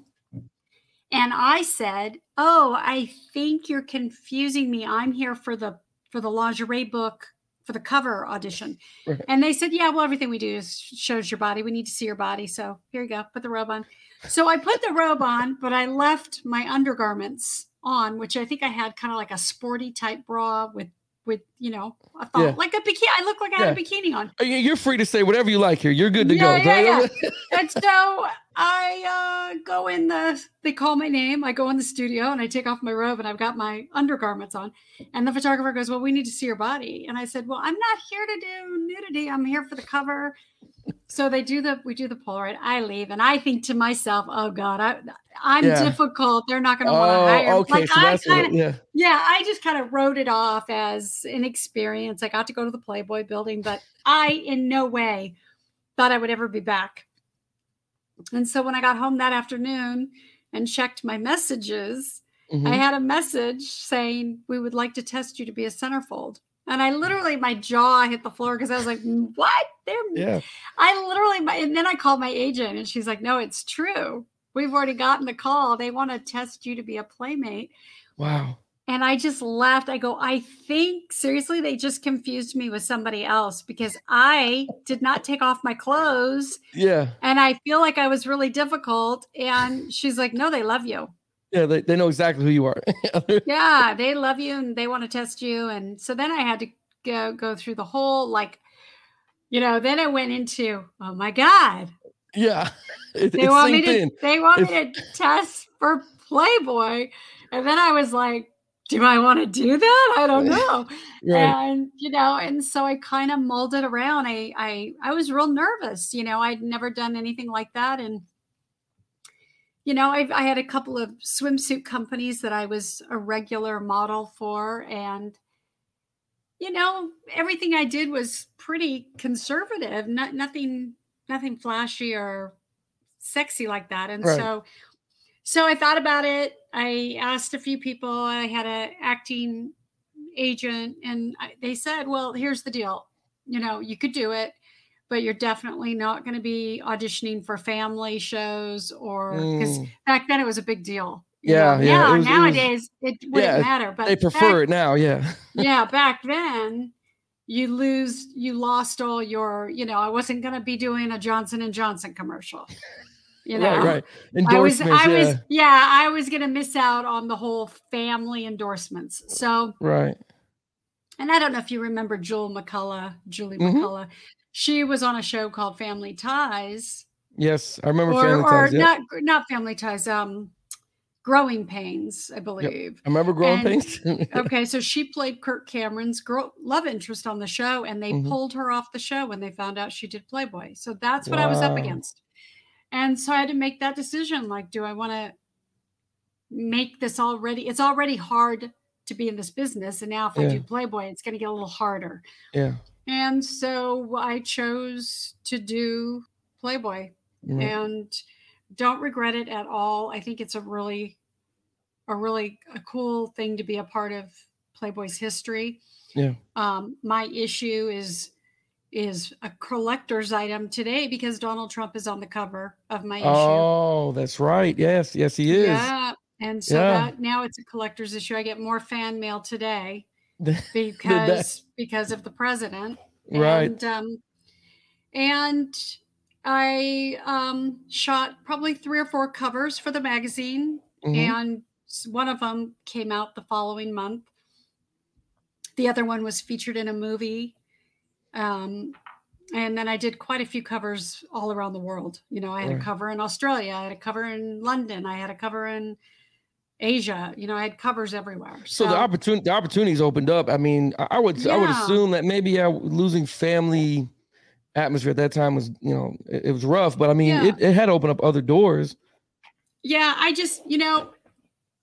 And I said, "Oh, I think you're confusing me. I'm here for the for the lingerie book for the cover audition." Right. And they said, "Yeah, well, everything we do is shows your body. We need to see your body. So here you go. Put the robe on." So I put the robe on, but I left my undergarments on, which I think I had kind of like a sporty type bra with with you know a thong, Yeah. like a bikini. I look like I had a bikini on. Uh, you- You're free to say whatever you like here. You're good to Yeah, go. yeah, and so I uh, go in the, they call my name. I go in the studio and I take off my robe and I've got my undergarments on. And the photographer goes, Well, we need to see your body. And I said, Well, I'm not here to do nudity. I'm here for the cover. So they do the, we do the Polaroid. I leave and I think to myself, Oh God, I, I'm Yeah. difficult. They're not going to want to hire. Oh, okay. Like, so I kinda- yeah. yeah, I just kind of wrote it off as an experience. I got to go to the Playboy building, but I in no way thought I would ever be back. And so when I got home that afternoon and checked my messages, Mhm. I had a message saying, We would like to test you to be a centerfold. And I literally, my jaw hit the floor because I was like, What? They're Yeah. I literally, my, and then I called my agent and she's like, no, it's true. We've already gotten the call. They want to test you to be a playmate. Wow. And I just laughed. I go, I think seriously, they just confused me with somebody else because I did not take off my clothes Yeah. and I feel like I was really difficult. And she's like, no, they love you. Yeah. They, they know exactly who you are. Yeah, they love you and they want to test you. And so then I had to go go through the whole like, you know, then I went into, oh my God, yeah. It, they want me to they want If- me to test for Playboy. And then I was like, do I want to do that? I don't know. Right. And you know, and so I kind of molded around. I I I was real nervous. You know, I'd never done anything like that, and you know, I, I had a couple of swimsuit companies that I was a regular model for, and you know, everything I did was pretty conservative. Not nothing nothing flashy or sexy like that. And Right. so so I thought about it. I asked a few people. I had a acting agent, and I, they said, "Well, here's the deal. You know, you could do it, but you're definitely not going to be auditioning for family shows or because Mm. back then it was a big deal. Yeah, know. yeah, Now, was- it was- nowadays it wouldn't Yeah, matter, but they back- prefer it now. Yeah. yeah, back then you lose you lost all your, you know, I wasn't going to be doing a Johnson and Johnson commercial. You know. Right. Right. I was Endorsements. I yeah. was yeah, I was going to miss out on the whole family endorsements. So, Right. and I don't know if you remember Jewel McCullough, Julie Mhm. McCullough. She was on a show called Family Ties Yes, I remember or Family or Ties. Yeah. not not Family Ties, um Growing Pains, I believe. I remember Growing and- Pains. okay, so she played Kirk Cameron's girl love interest on the show, and they Mhm. pulled her off the show when they found out she did Playboy. So that's what I was up against. And so I had to make that decision. Like, do I want to make this already? It's already hard to be in this business. And now if I do Playboy, it's going to get a little harder. yeah. And so I chose to do Playboy Right. and don't regret it at all. I think it's a really, a really a cool thing to be a part of Playboy's history. Yeah. Um, my issue is is a collector's item today because Donald Trump is on the cover of my issue. Oh, that's right. Yes. Yes, he is. Yeah. And so Yeah. that now it's a collector's issue. I get more fan mail today. because because of the president. Right. And um and I um shot probably three or four covers for the magazine Mhm. and one of them came out the following month. The other one was featured in a movie. Um and then I did quite a few covers all around the world. You know, I had Right. a cover in Australia, I had a cover in London, I had a cover in Asia. You know, I had covers everywhere. So the opportunity, the opportunities opened up. I mean, I, I would, I would assume that maybe yeah, losing family atmosphere at that time was, you know, it, it was rough. But I mean, Yeah. it, it had opened up other doors. Yeah, I just, you know,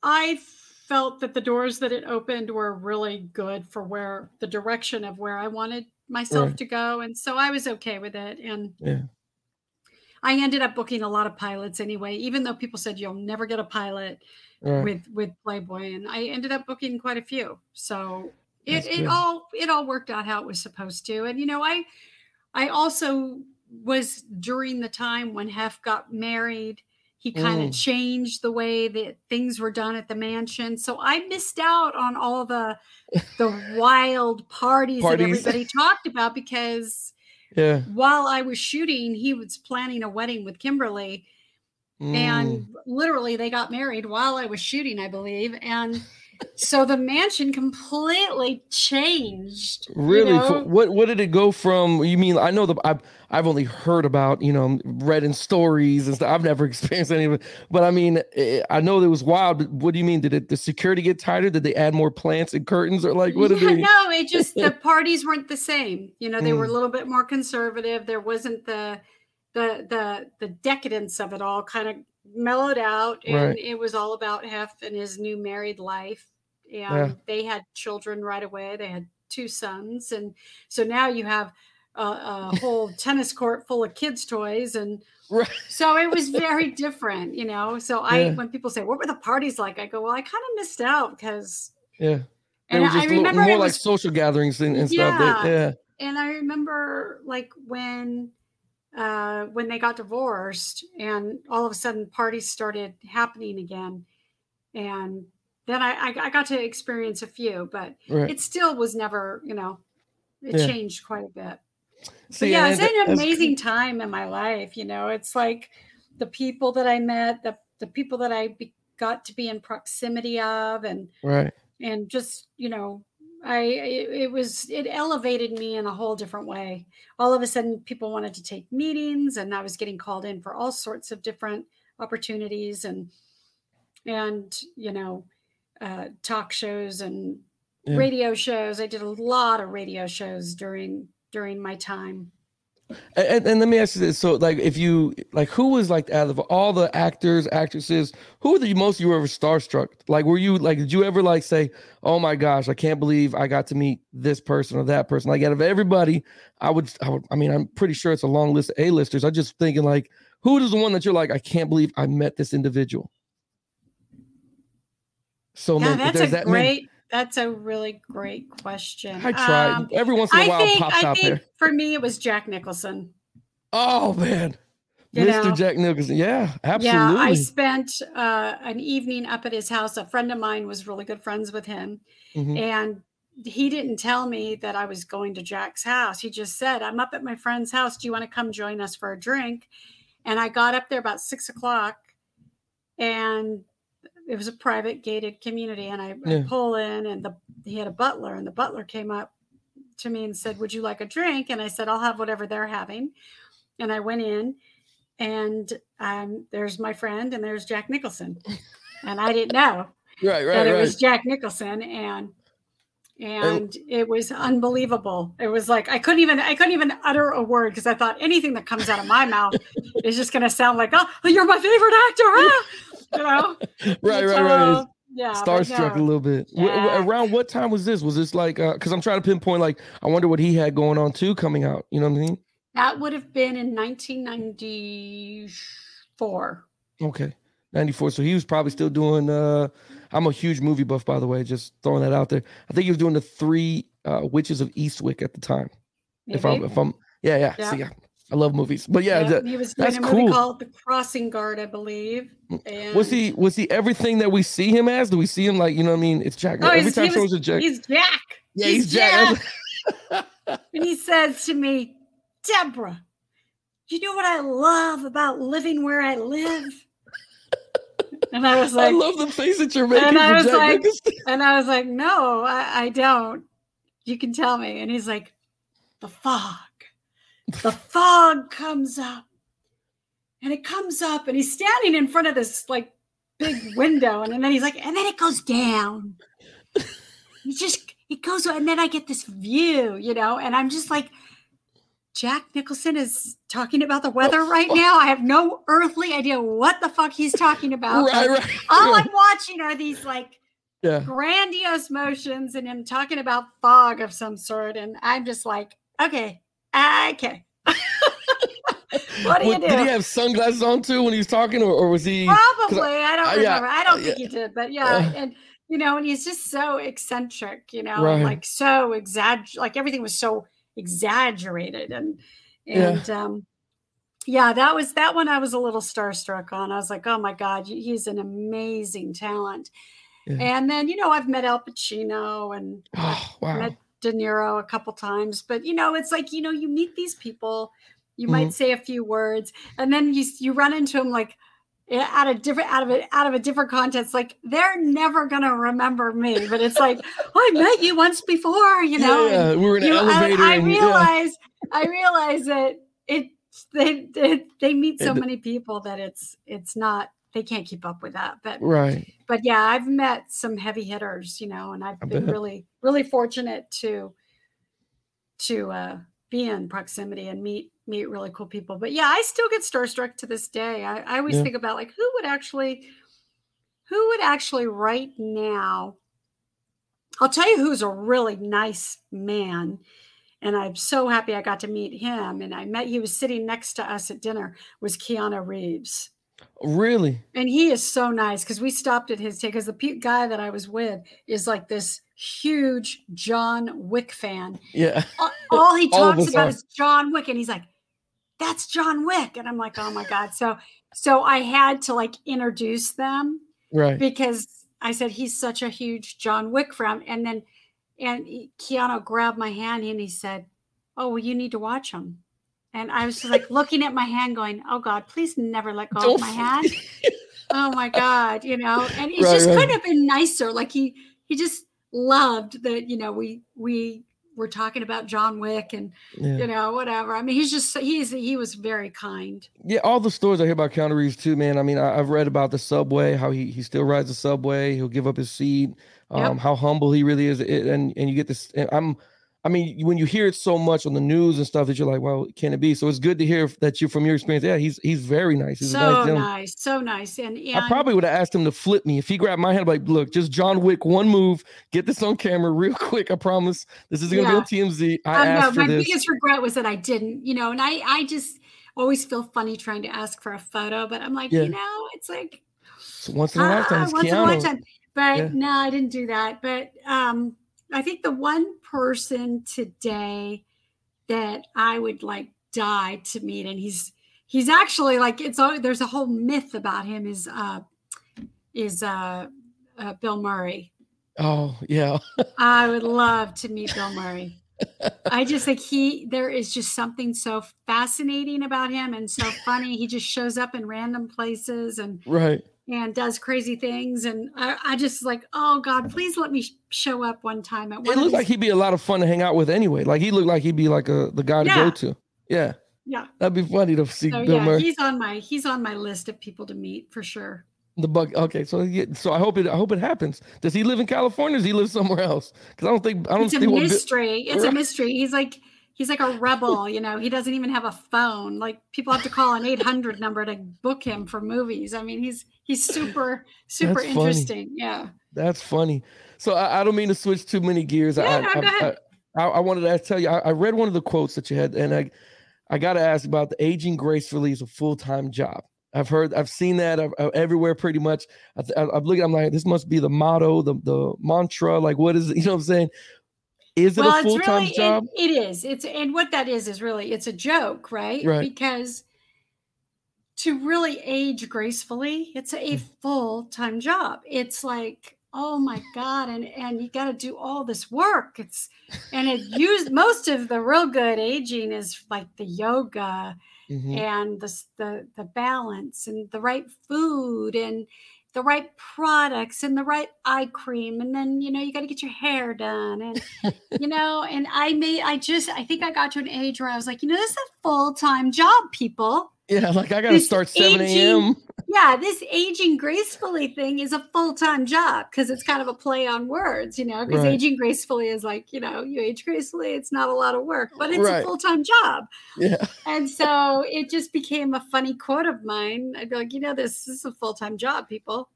I felt that the doors that it opened were really good for where the direction of where I wanted myself Right. to go. And so I was okay with it. And Yeah. I ended up booking a lot of pilots anyway, even though people said you'll never get a pilot With with Playboy. And I ended up booking quite a few. So it, it all it all worked out how it was supposed to. And you know, I I also was during the time when Hef got married. He kind of Mm. changed the way that things were done at the mansion. So I missed out on all the the wild parties, that everybody talked about because yeah. while I was shooting, he was planning a wedding with Kimberly Mm. and literally they got married while I was shooting, I believe. And so the mansion completely changed. Really? For- know? what what did it go from? You mean I know the I've I've only heard about you know read in stories and stuff. I've never experienced any of it, but I mean I know it was wild. But what do you mean? Did it the security get tighter? Did they add more plants and curtains or like what did yeah, they? no, it just the parties weren't the same. You know, they were a Mm. little bit more conservative. There wasn't the the the the decadence of it all kind of mellowed out and Right. it was all about Hef and his new married life. And Yeah. they had children right away. They had two sons. And so now you have a, a whole tennis court full of kids' toys and Right. so it was very different, you know. So I Yeah. when people say, What were the parties like? I go, Well, I kind of missed out because Yeah. They and I just a little- remember more like social gatherings and, and stuff. That, Yeah. yeah. and I remember like when uh when they got divorced and all of a sudden parties started happening again and then I, I, I got to experience a few but Right. it still was never you know it Yeah. changed quite a bit So yeah it's an amazing time in my life you know it's like the people that i met the, the people that i be, got to be in proximity of and Right. and just you know i it, it was it elevated me in a whole different way all of a sudden people wanted to take meetings and i was getting called in for all sorts of different opportunities and and you know uh, talk shows and Yeah. radio shows. I did a lot of radio shows during during my time. And, and, let me ask you this: so, like, if you like, who was like out of all the actors, actresses, who were the most you were ever starstruck? Like, were you like, did you ever like say, "Oh my gosh, I can't believe I got to meet this person or that person"? Like, out of everybody, I would, I would, I mean, I'm pretty sure it's a long list of A-listers. I'm just thinking, like, who is the one that you're like, I can't believe I met this individual? So yeah, many. that's a that many. That's a really great question. I tried. Um, Every once in a I while, think, pops I out think there. for me it was Jack Nicholson. Oh man, You Mr. know? Jack Nicholson. Yeah, absolutely. Yeah, I spent uh, an evening up at his house. A friend of mine was really good friends with him, Mhm. and he didn't tell me that I was going to Jack's house. He just said, "I'm up at my friend's house. Do you want to come join us for a drink?" And I got up there about six o'clock, and it was a private gated community. And I, I pull in, and the he had a butler, and the butler came up to me and said, "Would you like a drink?" And I said, "I'll have whatever they're having." And I went in, and um, there's my friend, and there's Jack Nicholson, and I didn't know Right, right, that it right. was Jack Nicholson, and and it was unbelievable. It was like I couldn't even I couldn't even utter a word because I thought anything that comes out of my mouth is just going to sound like oh you're my favorite actor, ah! You know? right, right, right. Yeah, Starstruck a little bit. Yeah. around what time was this? Was this like because I'm trying to pinpoint like I wonder what he had going on too coming out. You know what I mean? That would have been in 1994. Okay. 94. So he was probably still doing uh I'm a huge movie buff, by the way, just throwing that out there. I think he was doing the three uh witches of Eastwick at the time. If I'm if I'm yeah, yeah. Yeah. See, yeah. I love movies. But yeah, Yeah, he was doing that's a movie cool. called The Crossing Guard, I believe. Mm, and was he was he everything that we see him as? Do we see him like, you know what I mean? It's Jack. Oh, Every time was, a Jack. he's Jack. yeah, he's, Jack. Jack. and he says to me, Deborah, you know what I love about living where I live? And I was like, I love the face that you're making and I was Jack like, Nicholson. and I was like, no, I, I don't. You can tell me. And he's like, the fog. The fog comes up. And it comes up, and he's standing in front of this like big window. And, and then he's like, and then it goes down. It just it goes, and then I get this view, you know, and I'm just like, Jack Nicholson is talking about the weather right now. I have no earthly idea what the fuck he's talking about. Right, right. All. I'm watching are these like yeah. grandiose motions and him talking about fog of some sort. And I'm just like, okay, okay. what do you do? Did he have sunglasses on too when he was talking, or, or was he? Probably. I don't uh, yeah, remember. I don't uh, think he did, but yeah. Uh. and you know, and he's just so eccentric, you know, Right. like so exag like everything was so exaggerated and Yeah. and um yeah, that was that one I was a little starstruck on. I was like, oh my God, he's an amazing talent. Yeah. And then, you know, I've met Al Pacino and Oh, wow. met De Niro a couple times, but you know, it's like you know, you meet these people, you Mhm. might say a few words, and then you you run into them like out of different out of it out of a different context. Like they're never gonna remember me, but it's like "Oh, I met you once before, you know. yeah, and we were in an you- I- elevator. I, and, yeah. realize, I realize that it they they, they meet so And- many people that it's it's not they can't keep up with that, but Right. but yeah, I've met some heavy hitters, you know, and I've I been bet. really, really fortunate to to uh, be in proximity and meet meet really cool people. But yeah, I still get starstruck to this day. I, I always Yeah. think about like who would actually who would actually right now. I'll tell you who's a really nice man. And I'm so happy I got to meet him. And I met he was sitting next to us at dinner was Keanu Reeves Really? and he is so nice because we stopped at his take because the pe- guy that I was with is like this huge John Wick fan. Yeah. All, all he talks us about are. is John Wick, and he's like, "That's John Wick," and I'm like, "Oh my god!" So, so I had to like introduce them Right. because I said he's such a huge John Wick fan, and then and Keanu grabbed my hand and he said, "Oh, well, you need to watch him." And I was just like looking at my hand, going, "Oh God, please never let go Don't of my f- hand." oh my God, you know, and it Right, just right. couldn't have been nicer. Like he he just loved that, you know, we we we're talking about John Wick and Yeah. you know whatever. I mean, he's just he's he was very kind. Yeah, all the stories I hear about Keanu Reeves too, man. I mean, I, I've read about the subway, how he he still rides the subway. He'll give up his seat. Um, Yep. how humble he really is, it, and and you get this. and I'm, I mean, when you hear it so much on the news and stuff, that you're like, well, can it be? So it's good to hear that you, from your experience, yeah, he's he's very nice. He's so nice nice, so nice, and, and I probably would have asked him to flip me if he grabbed my hand. Like, look, just John Wick, one move, get this on camera real quick. I promise. This is gonna Yeah. be on TMZ. I know asked for my this. biggest regret was that I didn't, you know, and I I just always feel funny trying to ask for a photo, but I'm like, Yeah. you know, it's like It's once in a lifetime. ah, It's once in a lifetime. But Yeah. no, I didn't do that. But um, I think the one person today that I would like die to meet, and he's he's actually like it's all there's a whole myth about him is uh is uh, uh Bill Murray. Oh yeah. I would love to meet Bill Murray. I just think he there is just something so fascinating about him and so funny. He just shows up in random places and right. And does crazy things. And I, I just like, oh God, please let me sh- show up one time at It one of looked like he'd be a lot of fun to hang out with anyway. Like he looked like he'd be like a the guy to Yeah. go to. Yeah, yeah. that'd be funny to see So Bill yeah, Murray. he's on my he's on my list of people to meet for sure. The bug. Okay, so yeah, so I hope it. I hope it happens. Does he live in California? Or does he live somewhere else? Because I don't think I don't It's a see what. Bi- mystery. It's a mystery. He's like he's like a rebel, you know. He doesn't even have a phone. Like people have to call an 800 number to book him for movies. I mean, he's he's super super That's funny. interesting. Yeah. That's funny. So I, I don't mean to switch too many gears. Yeah, I, no, I. I, I, wanted to tell you. I, read one of the quotes that you had, and I I got to ask about the aging gracefully is a full time job. I've heard, I've seen that uh, uh, everywhere pretty much. I, I'm looking, I'm like, this must be the motto, the the mantra. Like, what is it? You know what I'm saying? Is it well, a full it's time really job? It, it is. It's and what that is is really it's a joke, right? Right. Because to really age gracefully, it's a Mm. full-time job. It's like, oh my God, and and you got to do all this work. It's and it used most of the real good aging is like the yoga Mhm. and the, the the balance and the right food and the right products and the right eye cream and then you know you got to get your hair done and you know and i made i just i think i got to an age where i was like you know this is a full-time job people Yeah, like I got to start 7 aging- a.m. yeah this aging gracefully thing is a full-time job because it's kind of a play on words you know because Right. aging gracefully is like you know you age gracefully it's not a lot of work but it's Right. a full-time job Yeah, and so it just became a funny quote of mine. I'd be like, you know, this, this is a full time job, people.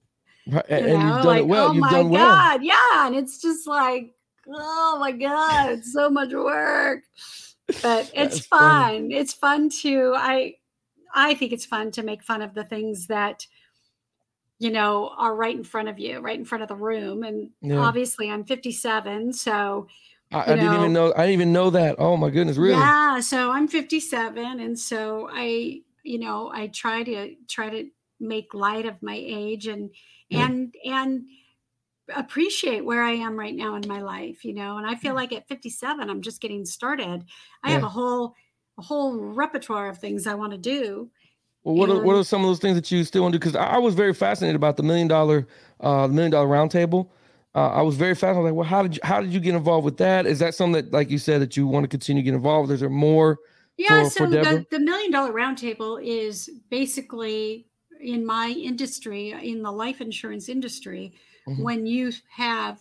right. You and, know, you've done like, it well. oh you've my done well. God. Yeah. And it's just like, oh my God, it's so much work. But it's fun. funny. It's fun to, I, I think it's fun to make fun of the things that, you know, are right in front of you, right in front of the room. And Yeah. obviously I'm 57. So, I, I didn't even know. I didn't even know that. Oh my goodness, really? Yeah, so I'm 57 and so I, you know, I try to try to make light of my age and Yeah. and and appreciate where I am right now in my life, you know. And I feel mm. like at 57 I'm just getting started. I have a whole a whole repertoire of things I want to do. Well, what are, what are some of those things that you still want to do? Because I, I was very fascinated about the million dollar, uh, the million dollar roundtable. Uh, I was very fascinated. Like, well, how did you how did you get involved with that? Is that something that, like you said, that you want to continue to get involved? with? Is there more? Yeah, for- so for the, the million dollar roundtable is basically in my industry, in the life insurance industry, Mhm. when you have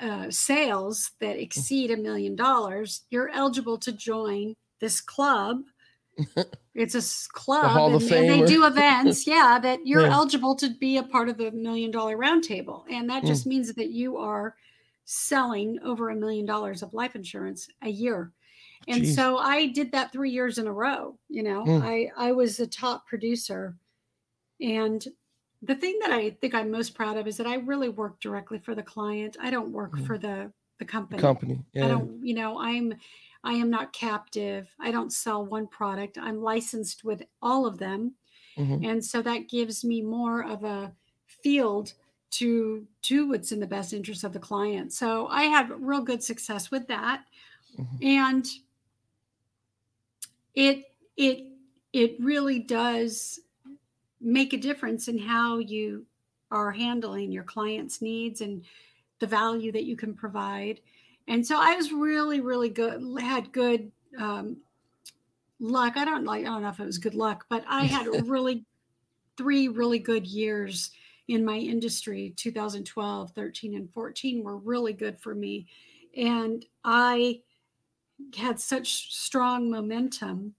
uh, sales that exceed a million dollars, you're eligible to join this club. It's a club, and, and they do events. Yeah, that you're Yeah. eligible to be a part of the million dollar roundtable, and that Mm. just means that you are selling over a million dollars of life insurance a year. And Jeez. so I did that three years in a row. You know, Mm. I I was the top producer, and the thing that I think I'm most proud of is that I really work directly for the client. I don't work Mm. for the the company. Company. I don't, you know, I'm I am not captive. I don't sell one product. I'm licensed with all of them. Mhm. And so that gives me more of a field to do what's in the best interest of the client. So I had real good success with that. Mhm. And it it it really does make a difference in how you are handling your clients' needs and the value that you can provide. And so I was really, really good. Had good um, luck. I don't like. I don't know if it was good luck, but I had really three really good years in my industry 2012 13 and 14 were really good for me and i had such strong momentum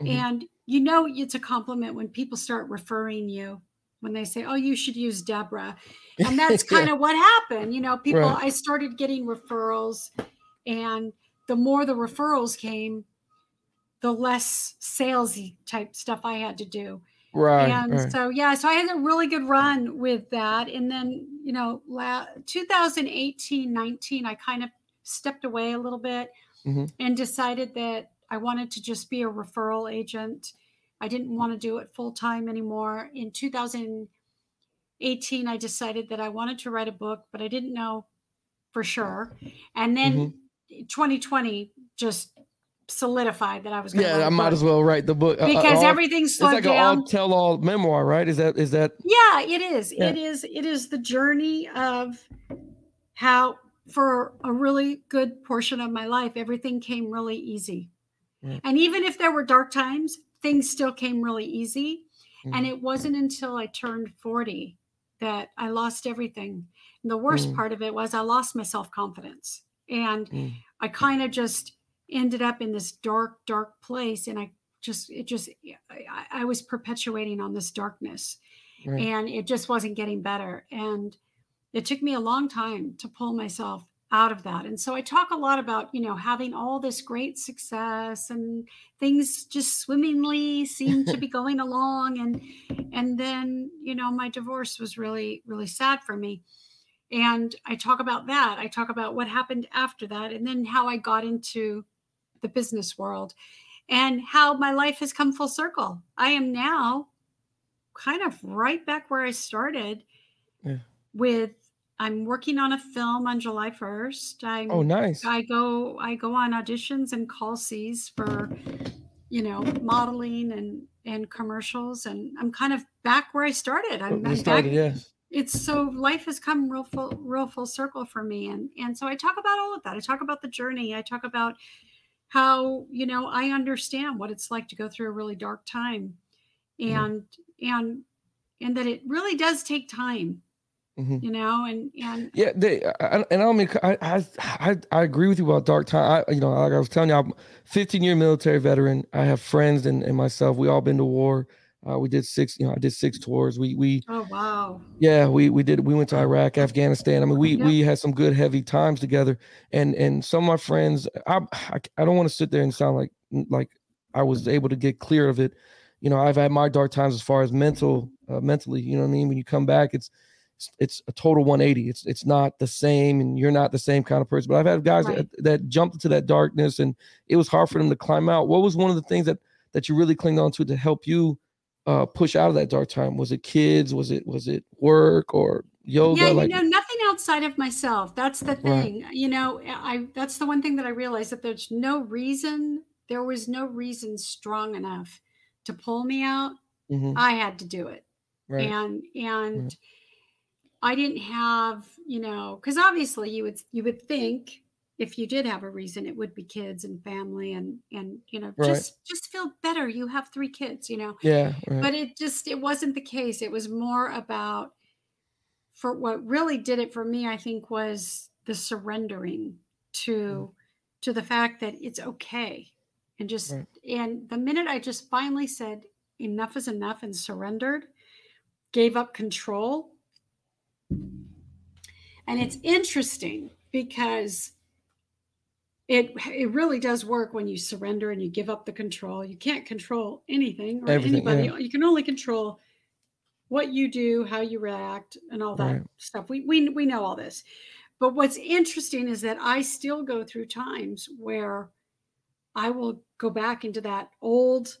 Mhm. and you know it's a compliment when people start referring you when they say oh you should use deborah and that's kind of what happened you know people Right. i started getting referrals and the more the referrals came the less salesy type stuff i had to do Right. and right. so yeah so i had a really good run with that and then you know la- 2018 19 i kind of stepped away a little bit Mhm. and decided that i wanted to just be a referral agent i didn't want to do it full time anymore in 2018 i decided that i wanted to write a book but i didn't know for sure and then Mm-hmm. 2020 just solidified that i was going to yeah, I might as well write the book uh, uh, because all- everything It's slowed like down all tell all memoir, right? Is that is that yeah it is Yeah. it is it is the journey of how for a really good portion of my life everything came really easy Right. and even if there were dark times things still came really easy. And Mhm. it wasn't until i turned 40 that i lost everything. And the worst Mm. part of it was i lost my self-confidence. And Mm. i kind of just ended up in this dark dark place. And i just it just i, I was perpetuating on this darkness. And it just wasn't getting better. And it took me a long time to pull myself out of that. And so i talk a lot about you know having all this great success and things just swimmingly seem to be going along. And and then you know my divorce was really really sad for me. And i talk about that. I talk about what happened after that and then how i got into the business world and how my life has come full circle. I am now kind of right back where i started Yeah. with i'm working on a film on july 1st i'm Oh, nice. I go I go on auditions and call C's for you know modeling and and commercials and I'm kind of back where I started. I'm, I'm started, back. yeah. It's so life has come real full real full circle for me and and so I talk about all of that. I talk about the journey. I talk about how you know I understand what it's like to go through a really dark time mm-hmm. and and and that it really does take time Mhm. you know and and Yeah, they I, and I don't mean I, I I agree with you about dark time. I you know like I was telling you, I'm 15 year military veteran. I have friends and, and myself. We all been to war. Uh, we did six. You know, I did six tours. We we oh wow yeah we we did. We went to Iraq, Afghanistan. I mean, we we had some good heavy times together. And and some of my friends, I I, I don't want to sit there and sound like like I was able to get clear of it. You know, I've had my dark times as far as mental uh, mentally. You know what I mean? When you come back, it's it's, it's a total 180 it's it's not the same and you're not the same kind of person but i've had guys Right. that, that jumped into that darkness and it was hard for them to climb out. What was one of the things that that you really clinged on to to help you uh push out of that dark time? Was it kids? Was it was it work or yoga? Yeah like know nothing outside of myself. That's the Right. thing. You know i that's the one thing that i realized that there's no reason there was no reason strong enough to pull me out. Mhm, i had to do it. Right. And and i didn't have you know because obviously you would you would think if you did have a reason it would be kids and family and and you know Right. just just feel better you have three kids you know yeah right. but it just it wasn't the case it was more about for what really did it for me i think was the surrendering to mm. to the fact that it's okay and just Right. and the minute i just finally said enough is enough and surrendered gave up control and it's interesting because it it really does work when you surrender and you give up the control. You can't control anything or Everything, anybody. yeah. You can only control what you do, how you react, and all that Right. stuff. We we we know all this. But what's interesting is that I still go through times where I will go back into that old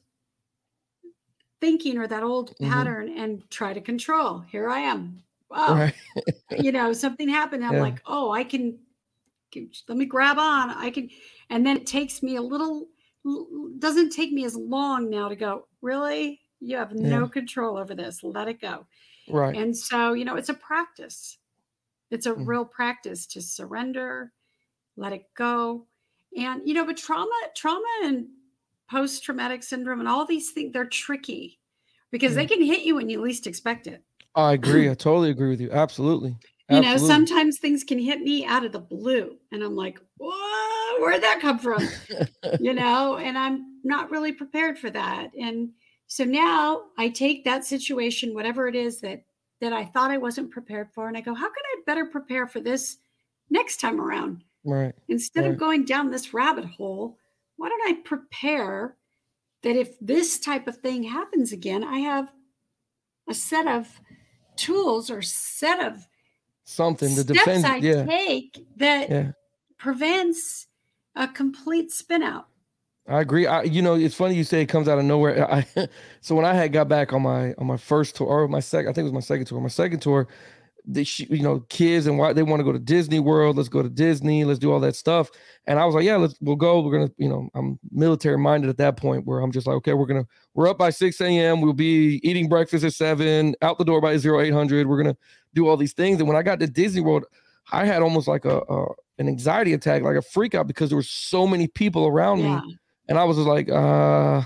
thinking or that old Mhm. pattern and try to control. Here I am. Wow right you know something happened i'm Yeah. like oh i can let me grab on i can and then it takes me a little doesn't take me as long now to go really you have no Yeah. control over this let it go right and so you know it's a practice it's a Mhm. real practice to surrender let it go. And you know, but trauma, trauma and post-traumatic syndrome and all these things, they're tricky because they can hit you when you least expect it. I agree. I totally agree with you. Absolutely. You know, sometimes things can hit me out of the blue, and I'm like, "Whoa, where'd that come from?" you know, and I'm not really prepared for that. And so now I take that situation, whatever it is that that I thought I wasn't prepared for, and I go, "How can I better prepare for this next time around?" right. Instead Right. of going down this rabbit hole, why don't I prepare that if this type of thing happens again, I have a set of tools or set of Something to steps defend. I yeah. take that Yeah. prevents a complete spin out. I agree. I, you know, it's funny you say it comes out of nowhere. I, so when I had got back on my on my first tour or my second, I think it was my second tour. My second tour, they, you know, kids and why they want to go to Disney World. Let's go to Disney. Let's do all that stuff. And I was like, yeah, let's we'll go. We're gonna, you know, I'm military minded at that point where I'm just like, okay, we're gonna we're up by 6 a.m. We'll be eating breakfast at seven, out the door by zero eight hundred. We're gonna do all these things. And when I got to Disney World, I had almost like a, a an anxiety attack, like a freak out because there were so many people around Yeah. me and I was just like, uh,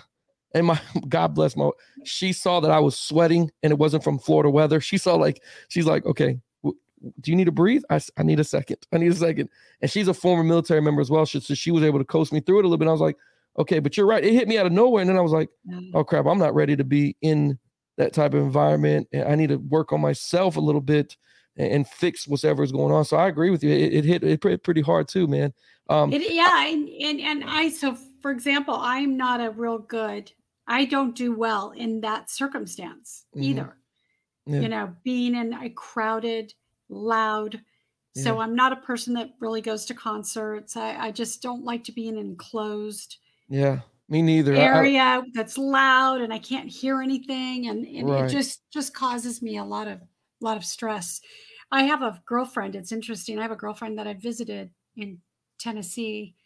and my God bless my, she saw that I was sweating and it wasn't from Florida weather. She saw like, she's like, okay, w- do you need to breathe? I, I need a second. I need a second. And she's a former military member as well. So, so she was able to coach me through it a little bit. I was like, okay, but you're right. It hit me out of nowhere. And then I was like, oh crap, I'm not ready to be in that type of environment. And I need to work on myself a little bit and, and fix whatever is going on. So I agree with you. It, it hit it pretty, pretty hard too, man. Um, It, yeah, and, and and I so for example, I'm not a real good. I don't do well in that circumstance Mhm. either. yeah, You know, being in a crowded, loud. So Yeah. I'm not a person that really goes to concerts. I, I just don't like to be in an enclosed yeah, me neither. I- I- area that's loud and I can't hear anything, and, and Right. it just just causes me a lot of a lot of stress. I have a girlfriend. It's interesting. I have a girlfriend that I visited in Tennessee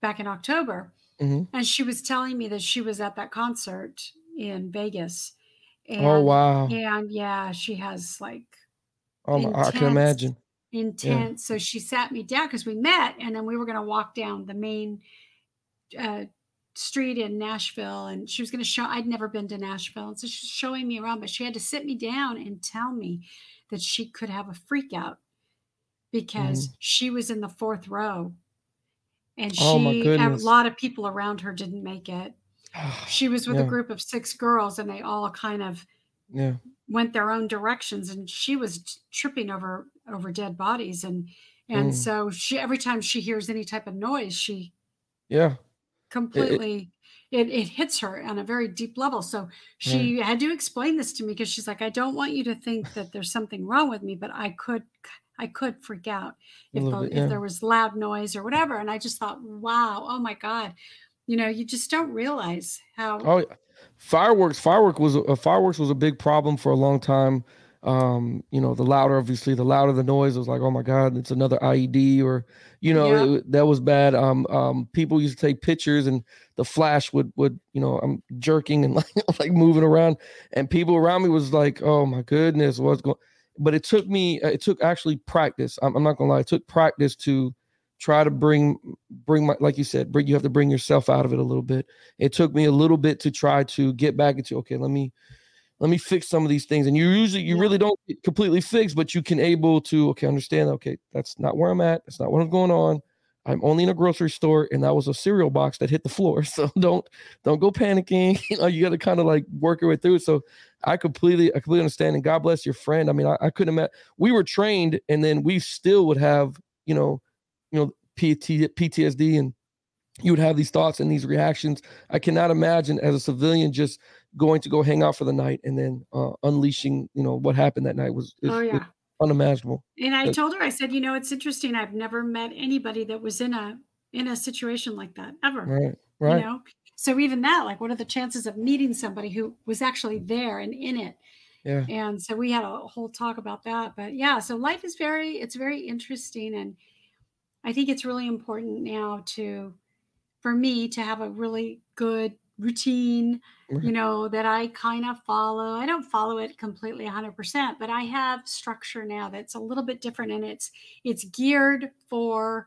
back in October, Mhm. and she was telling me that she was at that concert in Vegas. And, Oh wow! And yeah, she has like Oh, my, I can imagine. intense. So she sat me down because we met, and then we were going to walk down the main uh, street in Nashville, and she was going to show. I'd never been to Nashville, and so she's showing me around, but she had to sit me down and tell me that she could have a freak out because she was in the fourth row, and she Oh, a lot of people around her didn't make it. She was with a group of six girls, and they all kind of yeah, went their own directions and she was tripping over over dead bodies and and Mm. so she every time she hears any type of noise she yeah, completely it, it hits her on a very deep level. So she had to explain this to me because she's like i don't want you to think that there's something wrong with me but i could i could freak out if, the, bit, yeah. if there was loud noise or whatever and i just thought wow oh my god you know you just don't realize how Oh, yeah. fireworks! Firework was uh, fireworks was a big problem for a long time. Um, you know, the louder, obviously, the louder the noise it was like, oh my god, it's another IED, or you know, it- that was bad. Um, um, people used to take pictures, and the flash would would you know, I'm jerking and like like moving around, and people around me was like, oh my goodness, what's going? But it took me, uh, it took actually practice. I'm, I'm not gonna lie, it took practice to try to bring bring my like you said bring you have to bring yourself out of it a little bit it took me a little bit to try to get back into okay let me let me fix some of these things and you usually you really don't completely fix but you can able to okay understand okay that's not where i'm at that's not what's going on i'm only in a grocery store and that was a cereal box that hit the floor so don't don't go panicking you know you got to kind of like work your way through so i completely i completely understand and god bless your friend i mean i, I couldn't imagine we were trained and then we still would have you know you know PT, ptsd and you would have these thoughts and these reactions. I cannot imagine as a civilian just going to go hang out for the night and then uh, unleashing you know what happened that night was, is- oh yeah unimaginable And I told her, I said, you know, it's interesting. I've never met anybody that was in a in a situation like that ever. right right You know, so even that, like, what are the chances of meeting somebody who was actually there and in it? yeah And so we had a whole talk about that. But yeah, so life is very, it's very interesting, and I think it's really important now to, for me, to have a really good routine Right. you know that i kind of follow i don't follow it completely 100% but i have structure now that's a little bit different and it's it's geared for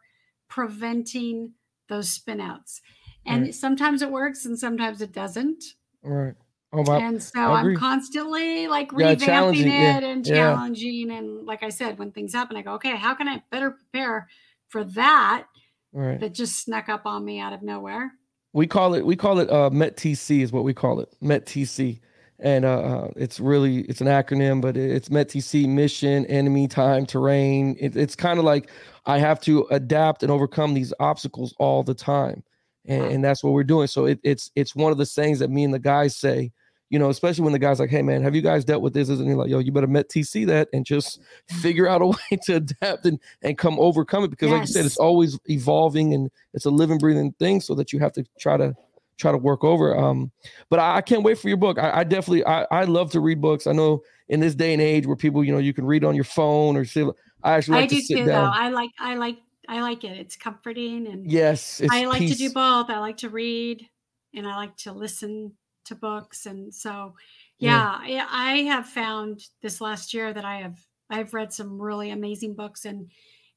preventing those spinouts. And right. sometimes it works and sometimes it doesn't. Right. Oh, my, and so I'm constantly like yeah, revamping it yeah. and challenging. Yeah. And like I said, when things happen, I go, okay, how can I better prepare for that right. that just snuck up on me out of nowhere? We call it we call it uh, METTC is what we call it METTC, and uh, uh, it's really it's an acronym, but it's METTC mission, enemy, time, terrain. It, it's kind of like I have to adapt and overcome these obstacles all the time, and, and that's what we're doing. So it, it's it's one of the sayings that me and the guys say you know, especially when the guy's like, "Hey, man, have you guys dealt with this?" And you're like, "Yo, you better met TC that and just figure out a way to adapt and and come overcome it." Because, yes. like you said, it's always evolving and it's a living, breathing thing. So that you have to try to try to work over. Um, but I, I can't wait for your book. I, I definitely, I, I love to read books. I know in this day and age where people, you know, you can read on your phone or see. I actually like I do too, down. though. I like, I like, I like it. It's comforting and yes, I like peace. to do both. I like to read and I like to listen to books and so yeah, yeah, I have found this last year that I have I've read some really amazing books and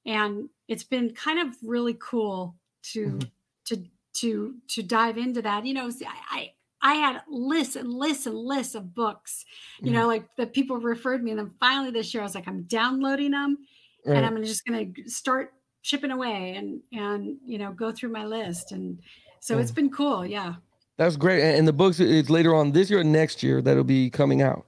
and it's been kind of really cool to mm-hmm. to to to dive into that. You know, I I had lists and lists and lists of books, you mm-hmm. know, like that people referred me. And then finally this year I was like, I'm downloading them right. and I'm just gonna start chipping away and and you know go through my list. And so it's been cool. Yeah. That's great. And the books it's later on this year or next year that'll be coming out.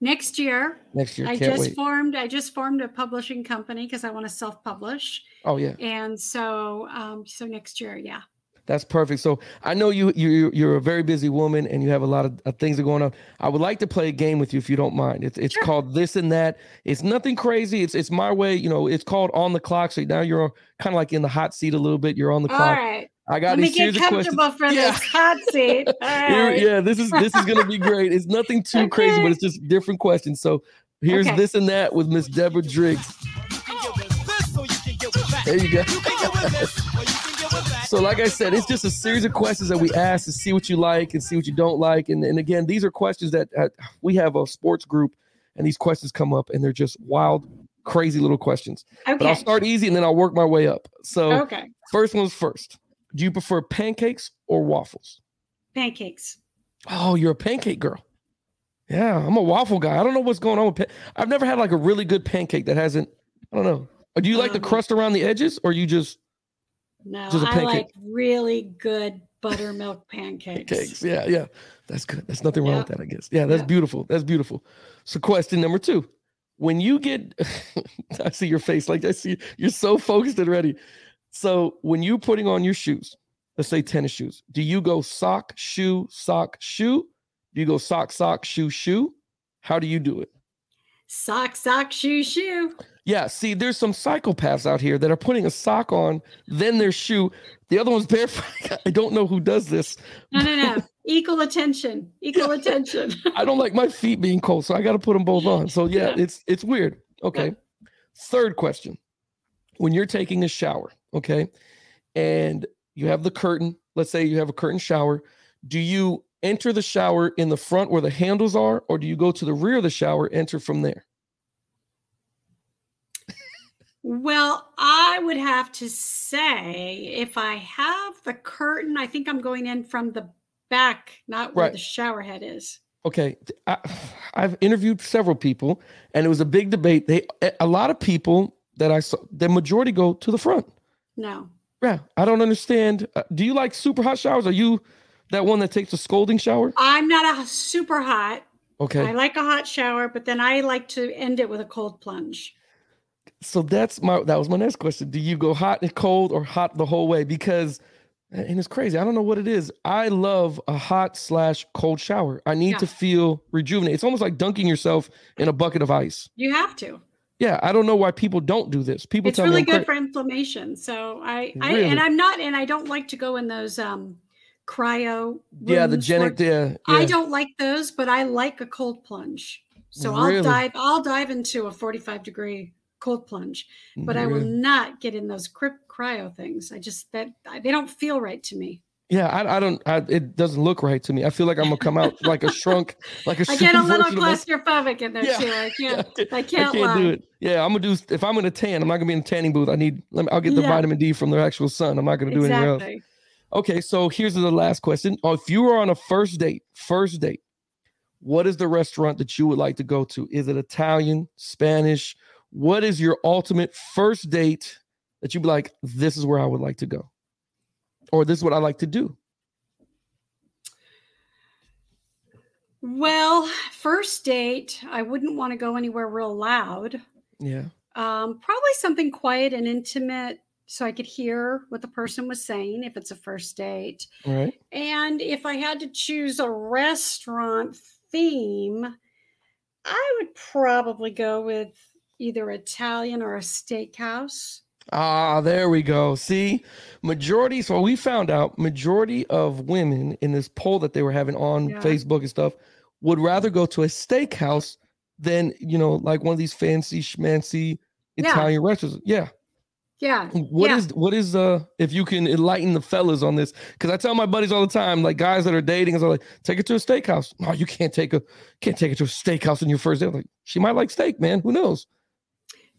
Next year. Next year. I just wait. formed. I just formed a publishing company because I want to self-publish. Oh yeah. And so, um, so next year, yeah. That's perfect. So I know you you you're a very busy woman and you have a lot of, of things are going on. I would like to play a game with you if you don't mind. It's it's sure. called this and that. It's nothing crazy. It's it's my way. You know, it's called on the clock. So now you're kind of like in the hot seat a little bit. You're on the clock. All right. I got Let me get comfortable for yeah. this hot seat. yeah, this is this is gonna be great. It's nothing too okay. crazy, but it's just different questions. So here's okay. this and that with Miss Deborah Driggs. There you go. so, like I said, it's just a series of questions that we ask to see what you like and see what you don't like. And, and again, these are questions that uh, we have a sports group, and these questions come up, and they're just wild, crazy little questions. Okay. But I'll start easy and then I'll work my way up. So, okay. first one's first. Do you prefer pancakes or waffles? Pancakes. Oh, you're a pancake girl. Yeah, I'm a waffle guy. I don't know what's going on with. I've never had like a really good pancake that hasn't. I don't know. Do you like um, the crust around the edges, or you just? No, just I like really good buttermilk pancakes. Pancakes. Yeah, yeah, that's good. That's nothing wrong with that, I guess. Yeah, that's beautiful. That's beautiful. So, question number two: When you get, I see your face. Like I see you're so focused and ready. So when you're putting on your shoes, let's say tennis shoes, do you go sock, shoe, sock, shoe? Do you go sock, sock, shoe, shoe? How do you do it? Sock, sock, shoe, shoe. Yeah, see, there's some psychopaths out here that are putting a sock on, then their shoe. The other one's barefoot. I don't know who does this. No, no, no. Equal attention. Equal attention. I don't like my feet being cold, so I got to put them both on. So yeah, yeah. it's it's weird. Okay. Yeah. Third question. When you're taking a shower, okay, and you have the curtain, let's say you have a curtain shower, do you enter the shower in the front where the handles are, or do you go to the rear of the shower, enter from there? Well, I would have to say if I have the curtain, I think I'm going in from the back, not where right. the shower head is. Okay, I, have interviewed several people, and it was a big debate. They, a lot of people that I saw, the majority go to the front. No. Yeah, I don't understand. Uh, do you like super hot showers? Are you that one that takes a scalding shower? I'm not a super hot. Okay. I like a hot shower, but then I like to end it with a cold plunge. So that's my that was my next question. Do you go hot and cold or hot the whole way? Because and it's crazy. I don't know what it is. I love a hot slash cold shower. I need yeah. to feel rejuvenated. It's almost like dunking yourself in a bucket of ice. You have to. Yeah, I don't know why people don't do this. People tell me it's really good for inflammation. So I, I and I'm not, and I don't like to go in those um cryo. Yeah, the genic. Yeah, yeah, I don't like those, but I like a cold plunge. So really? I'll dive. I'll dive into a 45 degree cold plunge, but really? I will not get in those cryo things. I just that they don't feel right to me. Yeah, I, I don't. I, it doesn't look right to me. I feel like I'm gonna come out like a shrunk, like a. I get a little version of my- claustrophobic in there Yeah. too. I can't. I I can't, can't lie. do it. Yeah, I'm gonna do. If I'm gonna tan, I'm not gonna be in a tanning booth. I need. Let me, I'll get the Yeah. vitamin D from the actual sun. I'm not gonna do anywhere else. Okay, so here's the last question. Oh, if you were on a first date, first date, what is the restaurant that you would like to go to? Is it Italian, Spanish? What is your ultimate first date that you'd be like, this is where I would like to go? Or this is what I like to do? Well, first date, I wouldn't want to go anywhere real loud. Yeah. Um, probably something quiet and intimate so I could hear what the person was saying if it's a first date. Right. And if I had to choose a restaurant theme, I would probably go with either Italian or a steakhouse. Ah, there we go. See, majority. So we found out majority of women in this poll that they were having on Yeah. Facebook and stuff would rather go to a steakhouse than you know, like one of these fancy schmancy Yeah. Italian restaurants. Yeah. Yeah. What yeah. is what is uh if you can enlighten the fellas on this? Because I tell my buddies all the time, like guys that are dating, is like, take it to a steakhouse. No, you can't take a can't take it to a steakhouse in your first date. I'm like, she might like steak, man. Who knows?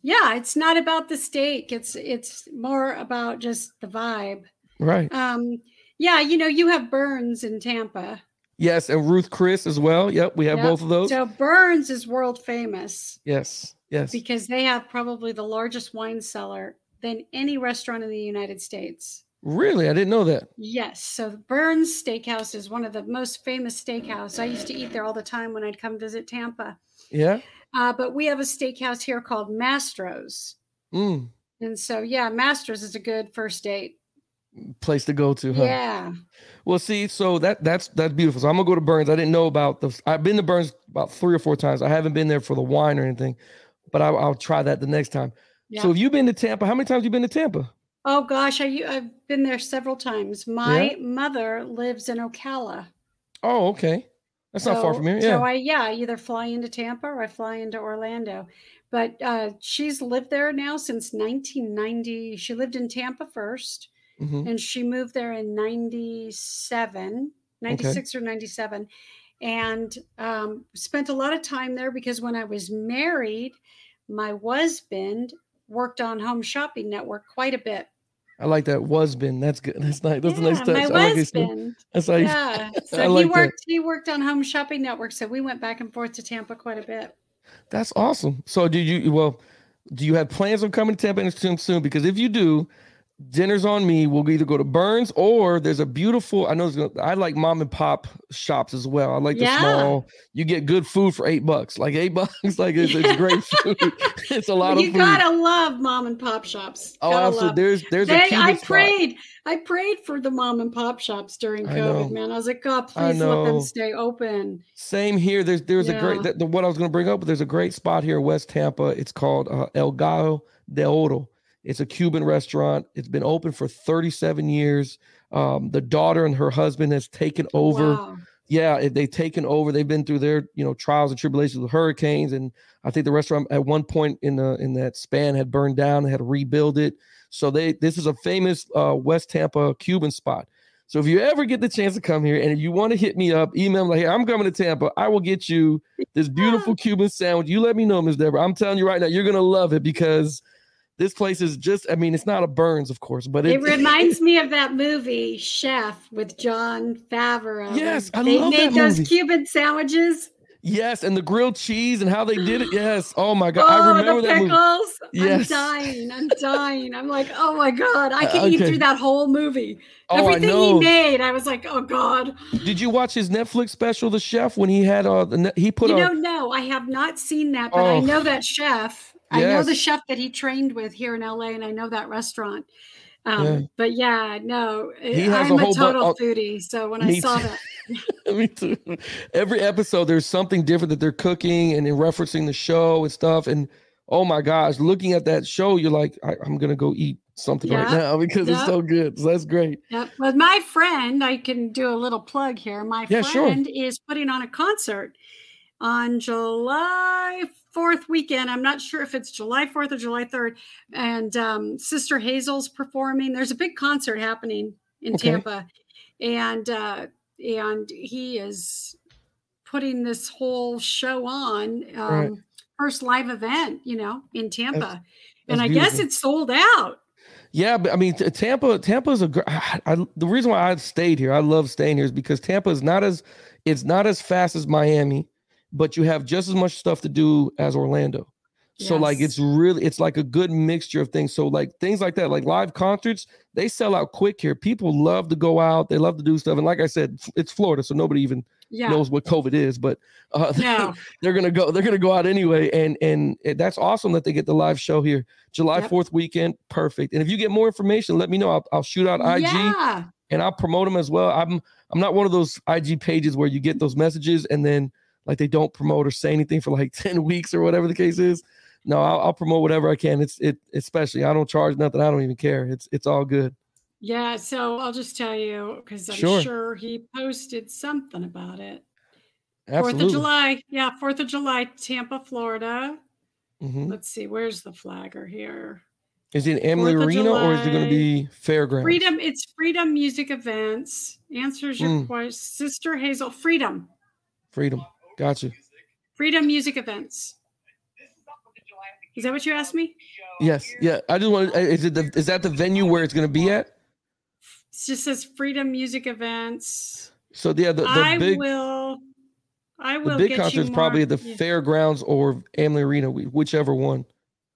Yeah, it's not about the steak. It's it's more about just the vibe. Right. Um, yeah, you know, you have Bern's in Tampa. Yes, and Ruth Chris as well. Yep, we have Yep. both of those. So Bern's is world famous yes, yes. because they have probably the largest wine cellar than any restaurant in the United States. Really, I didn't know that. Yes, so Bern's Steakhouse is one of the most famous steakhouse. I used to eat there all the time when I'd come visit Tampa. Yeah. Uh, but we have a steakhouse here called Mastro's. Mm, And so, yeah, Mastro's is a good first date. place to go to, huh? Yeah. Well, see, so that that's that's beautiful. So I'm gonna go to Bern's. I didn't know about the. I've been to Bern's about three or four times. I haven't been there for the wine or anything, but I, I'll try that the next time. Yeah. So have you been to Tampa? How many times have you been to Tampa? Oh gosh, I, I've been there several times. My mother lives in Ocala. Oh, okay. That's not far So- from here. Yeah. So I yeah, I either fly into Tampa or I fly into Orlando. But uh, she's lived there now since 1990. She lived in Tampa first, Mhm. and she moved there in 97, 96 or 97, and um, spent a lot of time there because when I was married, my husband worked on Home Shopping Network quite a bit. I like that. Was been. That's good. That's nice. That's a nice Yeah, touch. My I like husband. That's you. Yeah. So like he that. worked he worked on Home Shopping Network. So we went back and forth to Tampa quite a bit. That's awesome. So do you? Well, do you have plans on coming to Tampa soon? Because if you do, dinner's on me. We'll either go to Bern's or there's a beautiful. I know gonna, I like mom and pop shops as well. I like the Yeah. small. You get good food for eight bucks. Like eight bucks. Like it's, it's great food. it's a lot you of food. gotta love mom and pop shops. oh, Gotta absolutely. love. There's there's a They- Cuban I spot. prayed. I prayed for the mom and pop shops during I. COVID, man. I was like, God, please let them stay open. Same here. There's there's a great Yeah. that, the, what I was going to bring up. There's a great spot here in West Tampa. It's called uh, El Gallo de Oro. It's a Cuban restaurant. It's been open for 37 years. Um, the daughter and her husband has taken over. Wow. Yeah, they've taken over. They've been through their you know trials and tribulations with hurricanes, and I think the restaurant at one point in the in that span had burned down. They had to rebuild it. So they this is a famous uh, West Tampa Cuban spot. So if you ever get the chance to come here, and if you want to hit me up, email me like, "Hey, I'm coming to Tampa. I will get you this beautiful Cuban sandwich. You let me know, Ms. Deborah. I'm telling you right now, you're gonna love it because this place is just. I mean, it's not a Bern's, of course, but It it, reminds me of that movie Chef with Jon Favreau. Yes, I they love made that those movie. Cuban sandwiches. yes, and the grilled cheese and how they did it. Yes. Oh my god, oh, I remember the that movie. pickles! Yes. I'm dying. I'm dying. I'm like, oh my god, I could eat Okay. through that whole movie. Oh, I Everything he made, I was like, oh god. Did you watch his Netflix special, The Chef, when he had uh the ne- he put you a know, no, I have not seen that, but I Oh. know that chef. I know the chef that he trained with here in LA, and I know that restaurant. Um, Yeah. But yeah, no, He has I'm a a, whole bu- total uh, foodie. So when I saw too. that, Me too. Every episode, there's something different that they're cooking and in referencing the show and stuff. And oh my gosh, looking at that show, you're like, I, I'm gonna go eat something right now because it's so good. So that's great. Yep. Well, my friend, I can do a little plug here. My Yeah, sure. friend is putting on a concert on July 4th weekend. I'm not sure if it's July 4th or July 3rd. And um, Sister Hazel's performing. There's a big concert happening in Okay. Tampa. and uh, and he is putting this whole show on. Um, Right. First live event, you know, in Tampa, That's- and that's I guess it's sold out. Yeah, but I mean, Tampa. Tampa is a. I, the reason why I stayed here, I love staying here, is because Tampa is not as it's not as fast as Miami, but you have just as much stuff to do as Orlando. So like it's really it's like a good mixture of things. So like things like that, like live concerts, they sell out quick here. People love to go out, they love to do stuff. And like I said, it's Florida, so nobody even Yeah, knows what COVID is, but uh, no, they're gonna go they're gonna go out anyway and and that's awesome that they get the live show here july Yep. 4th weekend perfect and if you get more information let me know i'll, I'll shoot out ig yeah, and i'll promote them as well i'm i'm not one of those ig pages where you get those messages and then like they don't promote or say anything for like 10 weeks or whatever the case is no i'll, I'll promote whatever i can it's it especially i don't charge nothing i don't even care it's it's all good yeah. So I'll just tell you because I'm Sure. sure he posted something about it. Fourth of July, yeah, Fourth of July, Tampa, Florida. Mhm. Let's see, where's the flagger here? is it Amalie Arena or is it going to be fairgrounds Freedom, it's Freedom Music Events. Answers your Mm. question. Sister Hazel, Freedom, freedom gotcha Freedom Music Events. Is that what you asked me? yes yeah i just want uh, is it the is that the venue where it's going to be at It just says Freedom Music Events. So yeah, the, the I big will. I will. the big concert is probably at the yeah, fairgrounds or Amalie Arena, whichever one.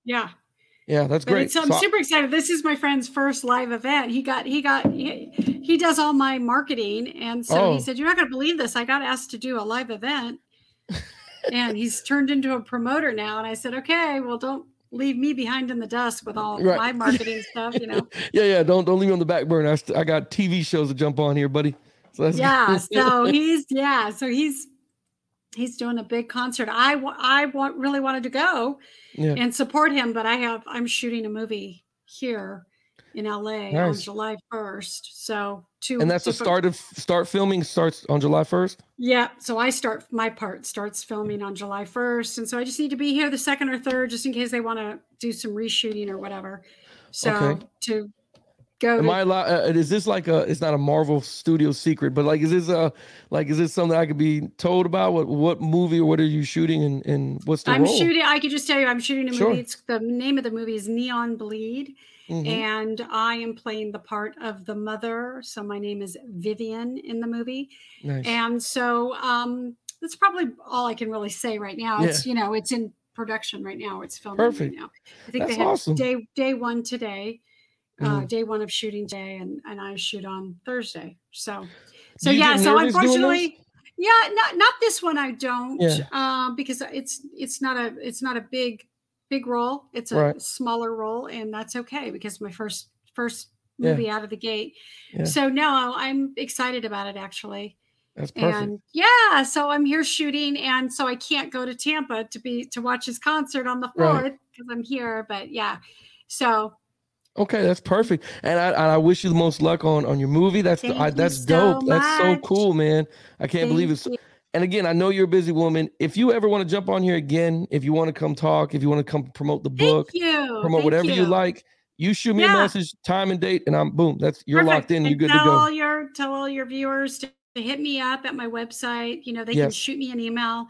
Yeah, Yeah, that's but great. So I'm So I- super excited. This is my friend's first live event. He got. He got. He, he does all my marketing, and so Oh. he said, "You're not going to believe this. I got asked to do a live event." And he's turned into a promoter now. And I said, okay, well, don't leave me behind in the dust with all Right. my marketing stuff, you know. yeah, yeah. Don't don't leave me on the back burner. I, st- I got TV shows to jump on here, buddy. So that's yeah. So he's yeah. So he's he's doing a big concert. I I want really wanted to go yeah. and support him, but I have I'm shooting a movie here in LA on July 1st. So two And that's the start of start filming starts on July first. Yeah, so I start my part starts filming on July 1st, and so I just need to be here the second or third, just in case they want to do some reshooting or whatever. So Okay. to go, Am I allowed? Uh, is this like a? It's not a Marvel Studio secret, but like, is this a like? Is this something I could be told about? What what movie or what are you shooting and and what's the I'm role? shooting. I could just tell you, I'm shooting a movie. It's the name of the movie is Neon Bleed, Mhm. and I am playing the part of the mother. So my name is Vivian in the movie. Nice. And so um, that's probably all I can really say right now. It's you know it's in production right now. It's filming Perfect. right now. I think That's they have awesome. day day one today, uh, Mhm. day one of shooting day, and and I shoot on Thursday. So so you yeah. So nervous doing those? unfortunately. Yeah, not not this one. I don't, Yeah. um, because it's it's not a it's not a big big role. It's a Right. smaller role, and that's okay because my first first Yeah. movie out of the gate. Yeah. So no, I'm excited about it actually. That's perfect. And yeah, so I'm here shooting, and so I can't go to Tampa to be to watch his concert on the fourth because I'm here. But yeah, so Okay, that's perfect, and I and I wish you the most luck on on your movie. That's the, I, that's so dope. That's so cool, man. I can't believe thank it's. you. And again, I know you're a busy woman. If you ever want to jump on here again, if you want to come talk, if you want to come promote the book, you. promote Thank whatever you. like, you shoot me a message, time and date, and I'm boom. That's you're Perfect. locked in. And You're good to tell go. All your tell all your viewers to, hit me up at my website. You know, they can shoot me an email.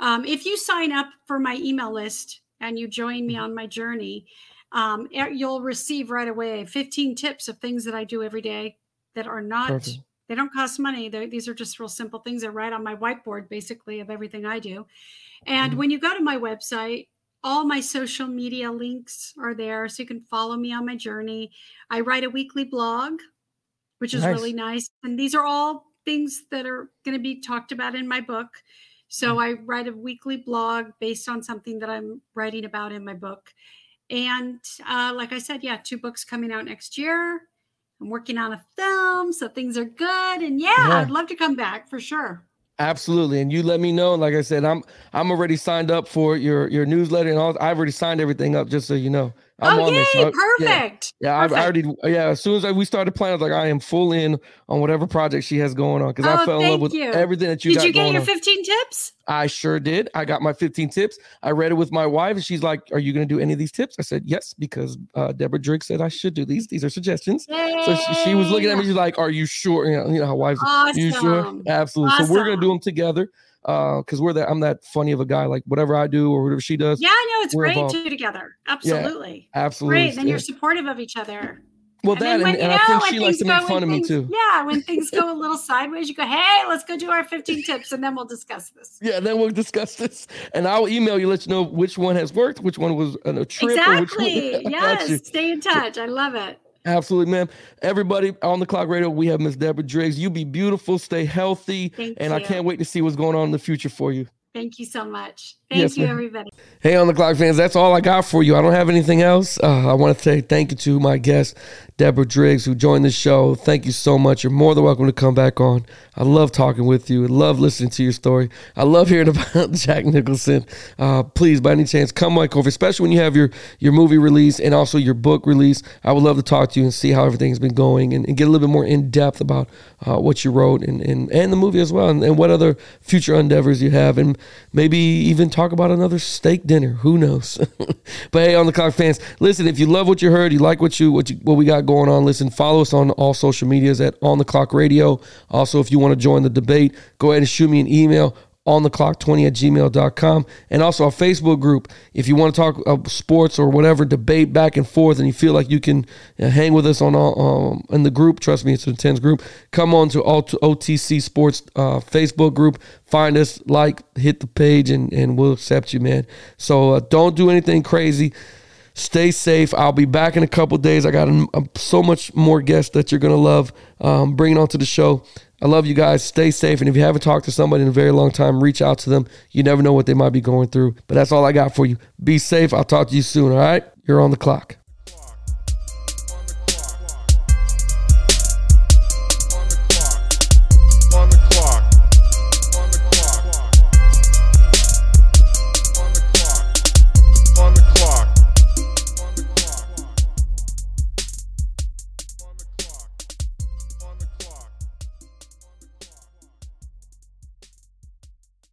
Um, if you sign up for my email list and you join Mm-hmm. me on my journey, um, you'll receive right away 15 tips of things that I do every day that are not. Perfect. They don't cost money. They're, these are just real simple things that write on my whiteboard, basically, of everything I do. And Mhm. when you go to my website, all my social media links are there, so you can follow me on my journey. I write a weekly blog, which is Nice. really nice. And these are all things that are going to be talked about in my book. So Mm. I write a weekly blog based on something that I'm writing about in my book. And uh, like I said, yeah, two books coming out next year. I'm working on a film, so things are good. And yeah, Yeah. I'd love to come back for sure. Absolutely, and you let me know. Like I said, I'm I'm already signed up for your your newsletter and all. I've already signed everything up, just so you know. I'm oh, on yay, this. Perfect. Yeah, yeah I, I already. Yeah, as soon as I, we started planning, I was like, I am full in on whatever project she has going on because I Oh, fell in love with you. everything that you Did you get going your on. 15 tips? I sure did. I got my 15 tips. I read it with my wife, and she's like, "Are you going to do any of these tips?" I said, "Yes," because uh, Deborah Driggs said I should do these. These are suggestions. So she, she was looking at me. She's like, "Are you sure?" You know, you know how wives. Awesome. You sure? Absolutely. So we're gonna do them together. Uh, because we're that I'm that funny of a guy. Like whatever I do or whatever she does. Yeah, I know it's great involved. to do together. Absolutely. Absolutely. Great. Then you're supportive of each other. well and that then and, when, and you I know, think she likes to make fun when of me too. Yeah, when things go a little sideways, you go, hey, let's go do our 15 tips and then we'll discuss this. Yeah, then we'll discuss this, and I'll email you, let you know which one has worked, which one was a trip, or which one. Exactly. You. yes. Stay in touch. I love it. Absolutely, man. Everybody on the clock radio, we have Miss Deborah Driggs. You be beautiful, stay healthy, Thank and I can't wait to see what's going on in the future for you. Thank you so much. Thank Yes, you, ma'am. everybody. Hey, on the clock fans, that's all I got for you. I don't have anything else. Uh, I want to say thank you to my guest, Deborah Driggs, who joined the show. Thank you so much. You're more than welcome to come back on. I love talking with you. I love listening to your story. I love hearing about Jack Nicholson. Uh, please, by any chance, come like over, especially when you have your your movie release and also your book release. I would love to talk to you and see how everything's been going and, and get a little bit more in depth about uh, what you wrote and, and, and the movie as well and, and what other future endeavors you have and maybe even talk about another steak dinner. Who knows? but hey, on the clock fans, listen, if you love what you heard, you like what you what you what we got going on, listen, follow us on all social medias at On the Clock Radio. Also, if you want to join the debate, go ahead and shoot me an email on the clock 20 at gmail.com and also our facebook group if you want to talk uh, sports or whatever debate back and forth and you feel like you can uh, hang with us on all, um, in the group trust me it's an intense group come on to Alt- otc sports uh, facebook group find us like hit the page and, and we'll accept you man so uh, don't do anything crazy Stay safe. I'll be back in a couple days. I got um, so much more guests that you're to love um, bringing onto the show. I love you guys. Stay safe. And if you haven't talked to somebody in a very long time, reach out to them. You never know what they might be going through. But that's all I got for you. Be safe. I'll talk to you soon. All right? You're on the clock.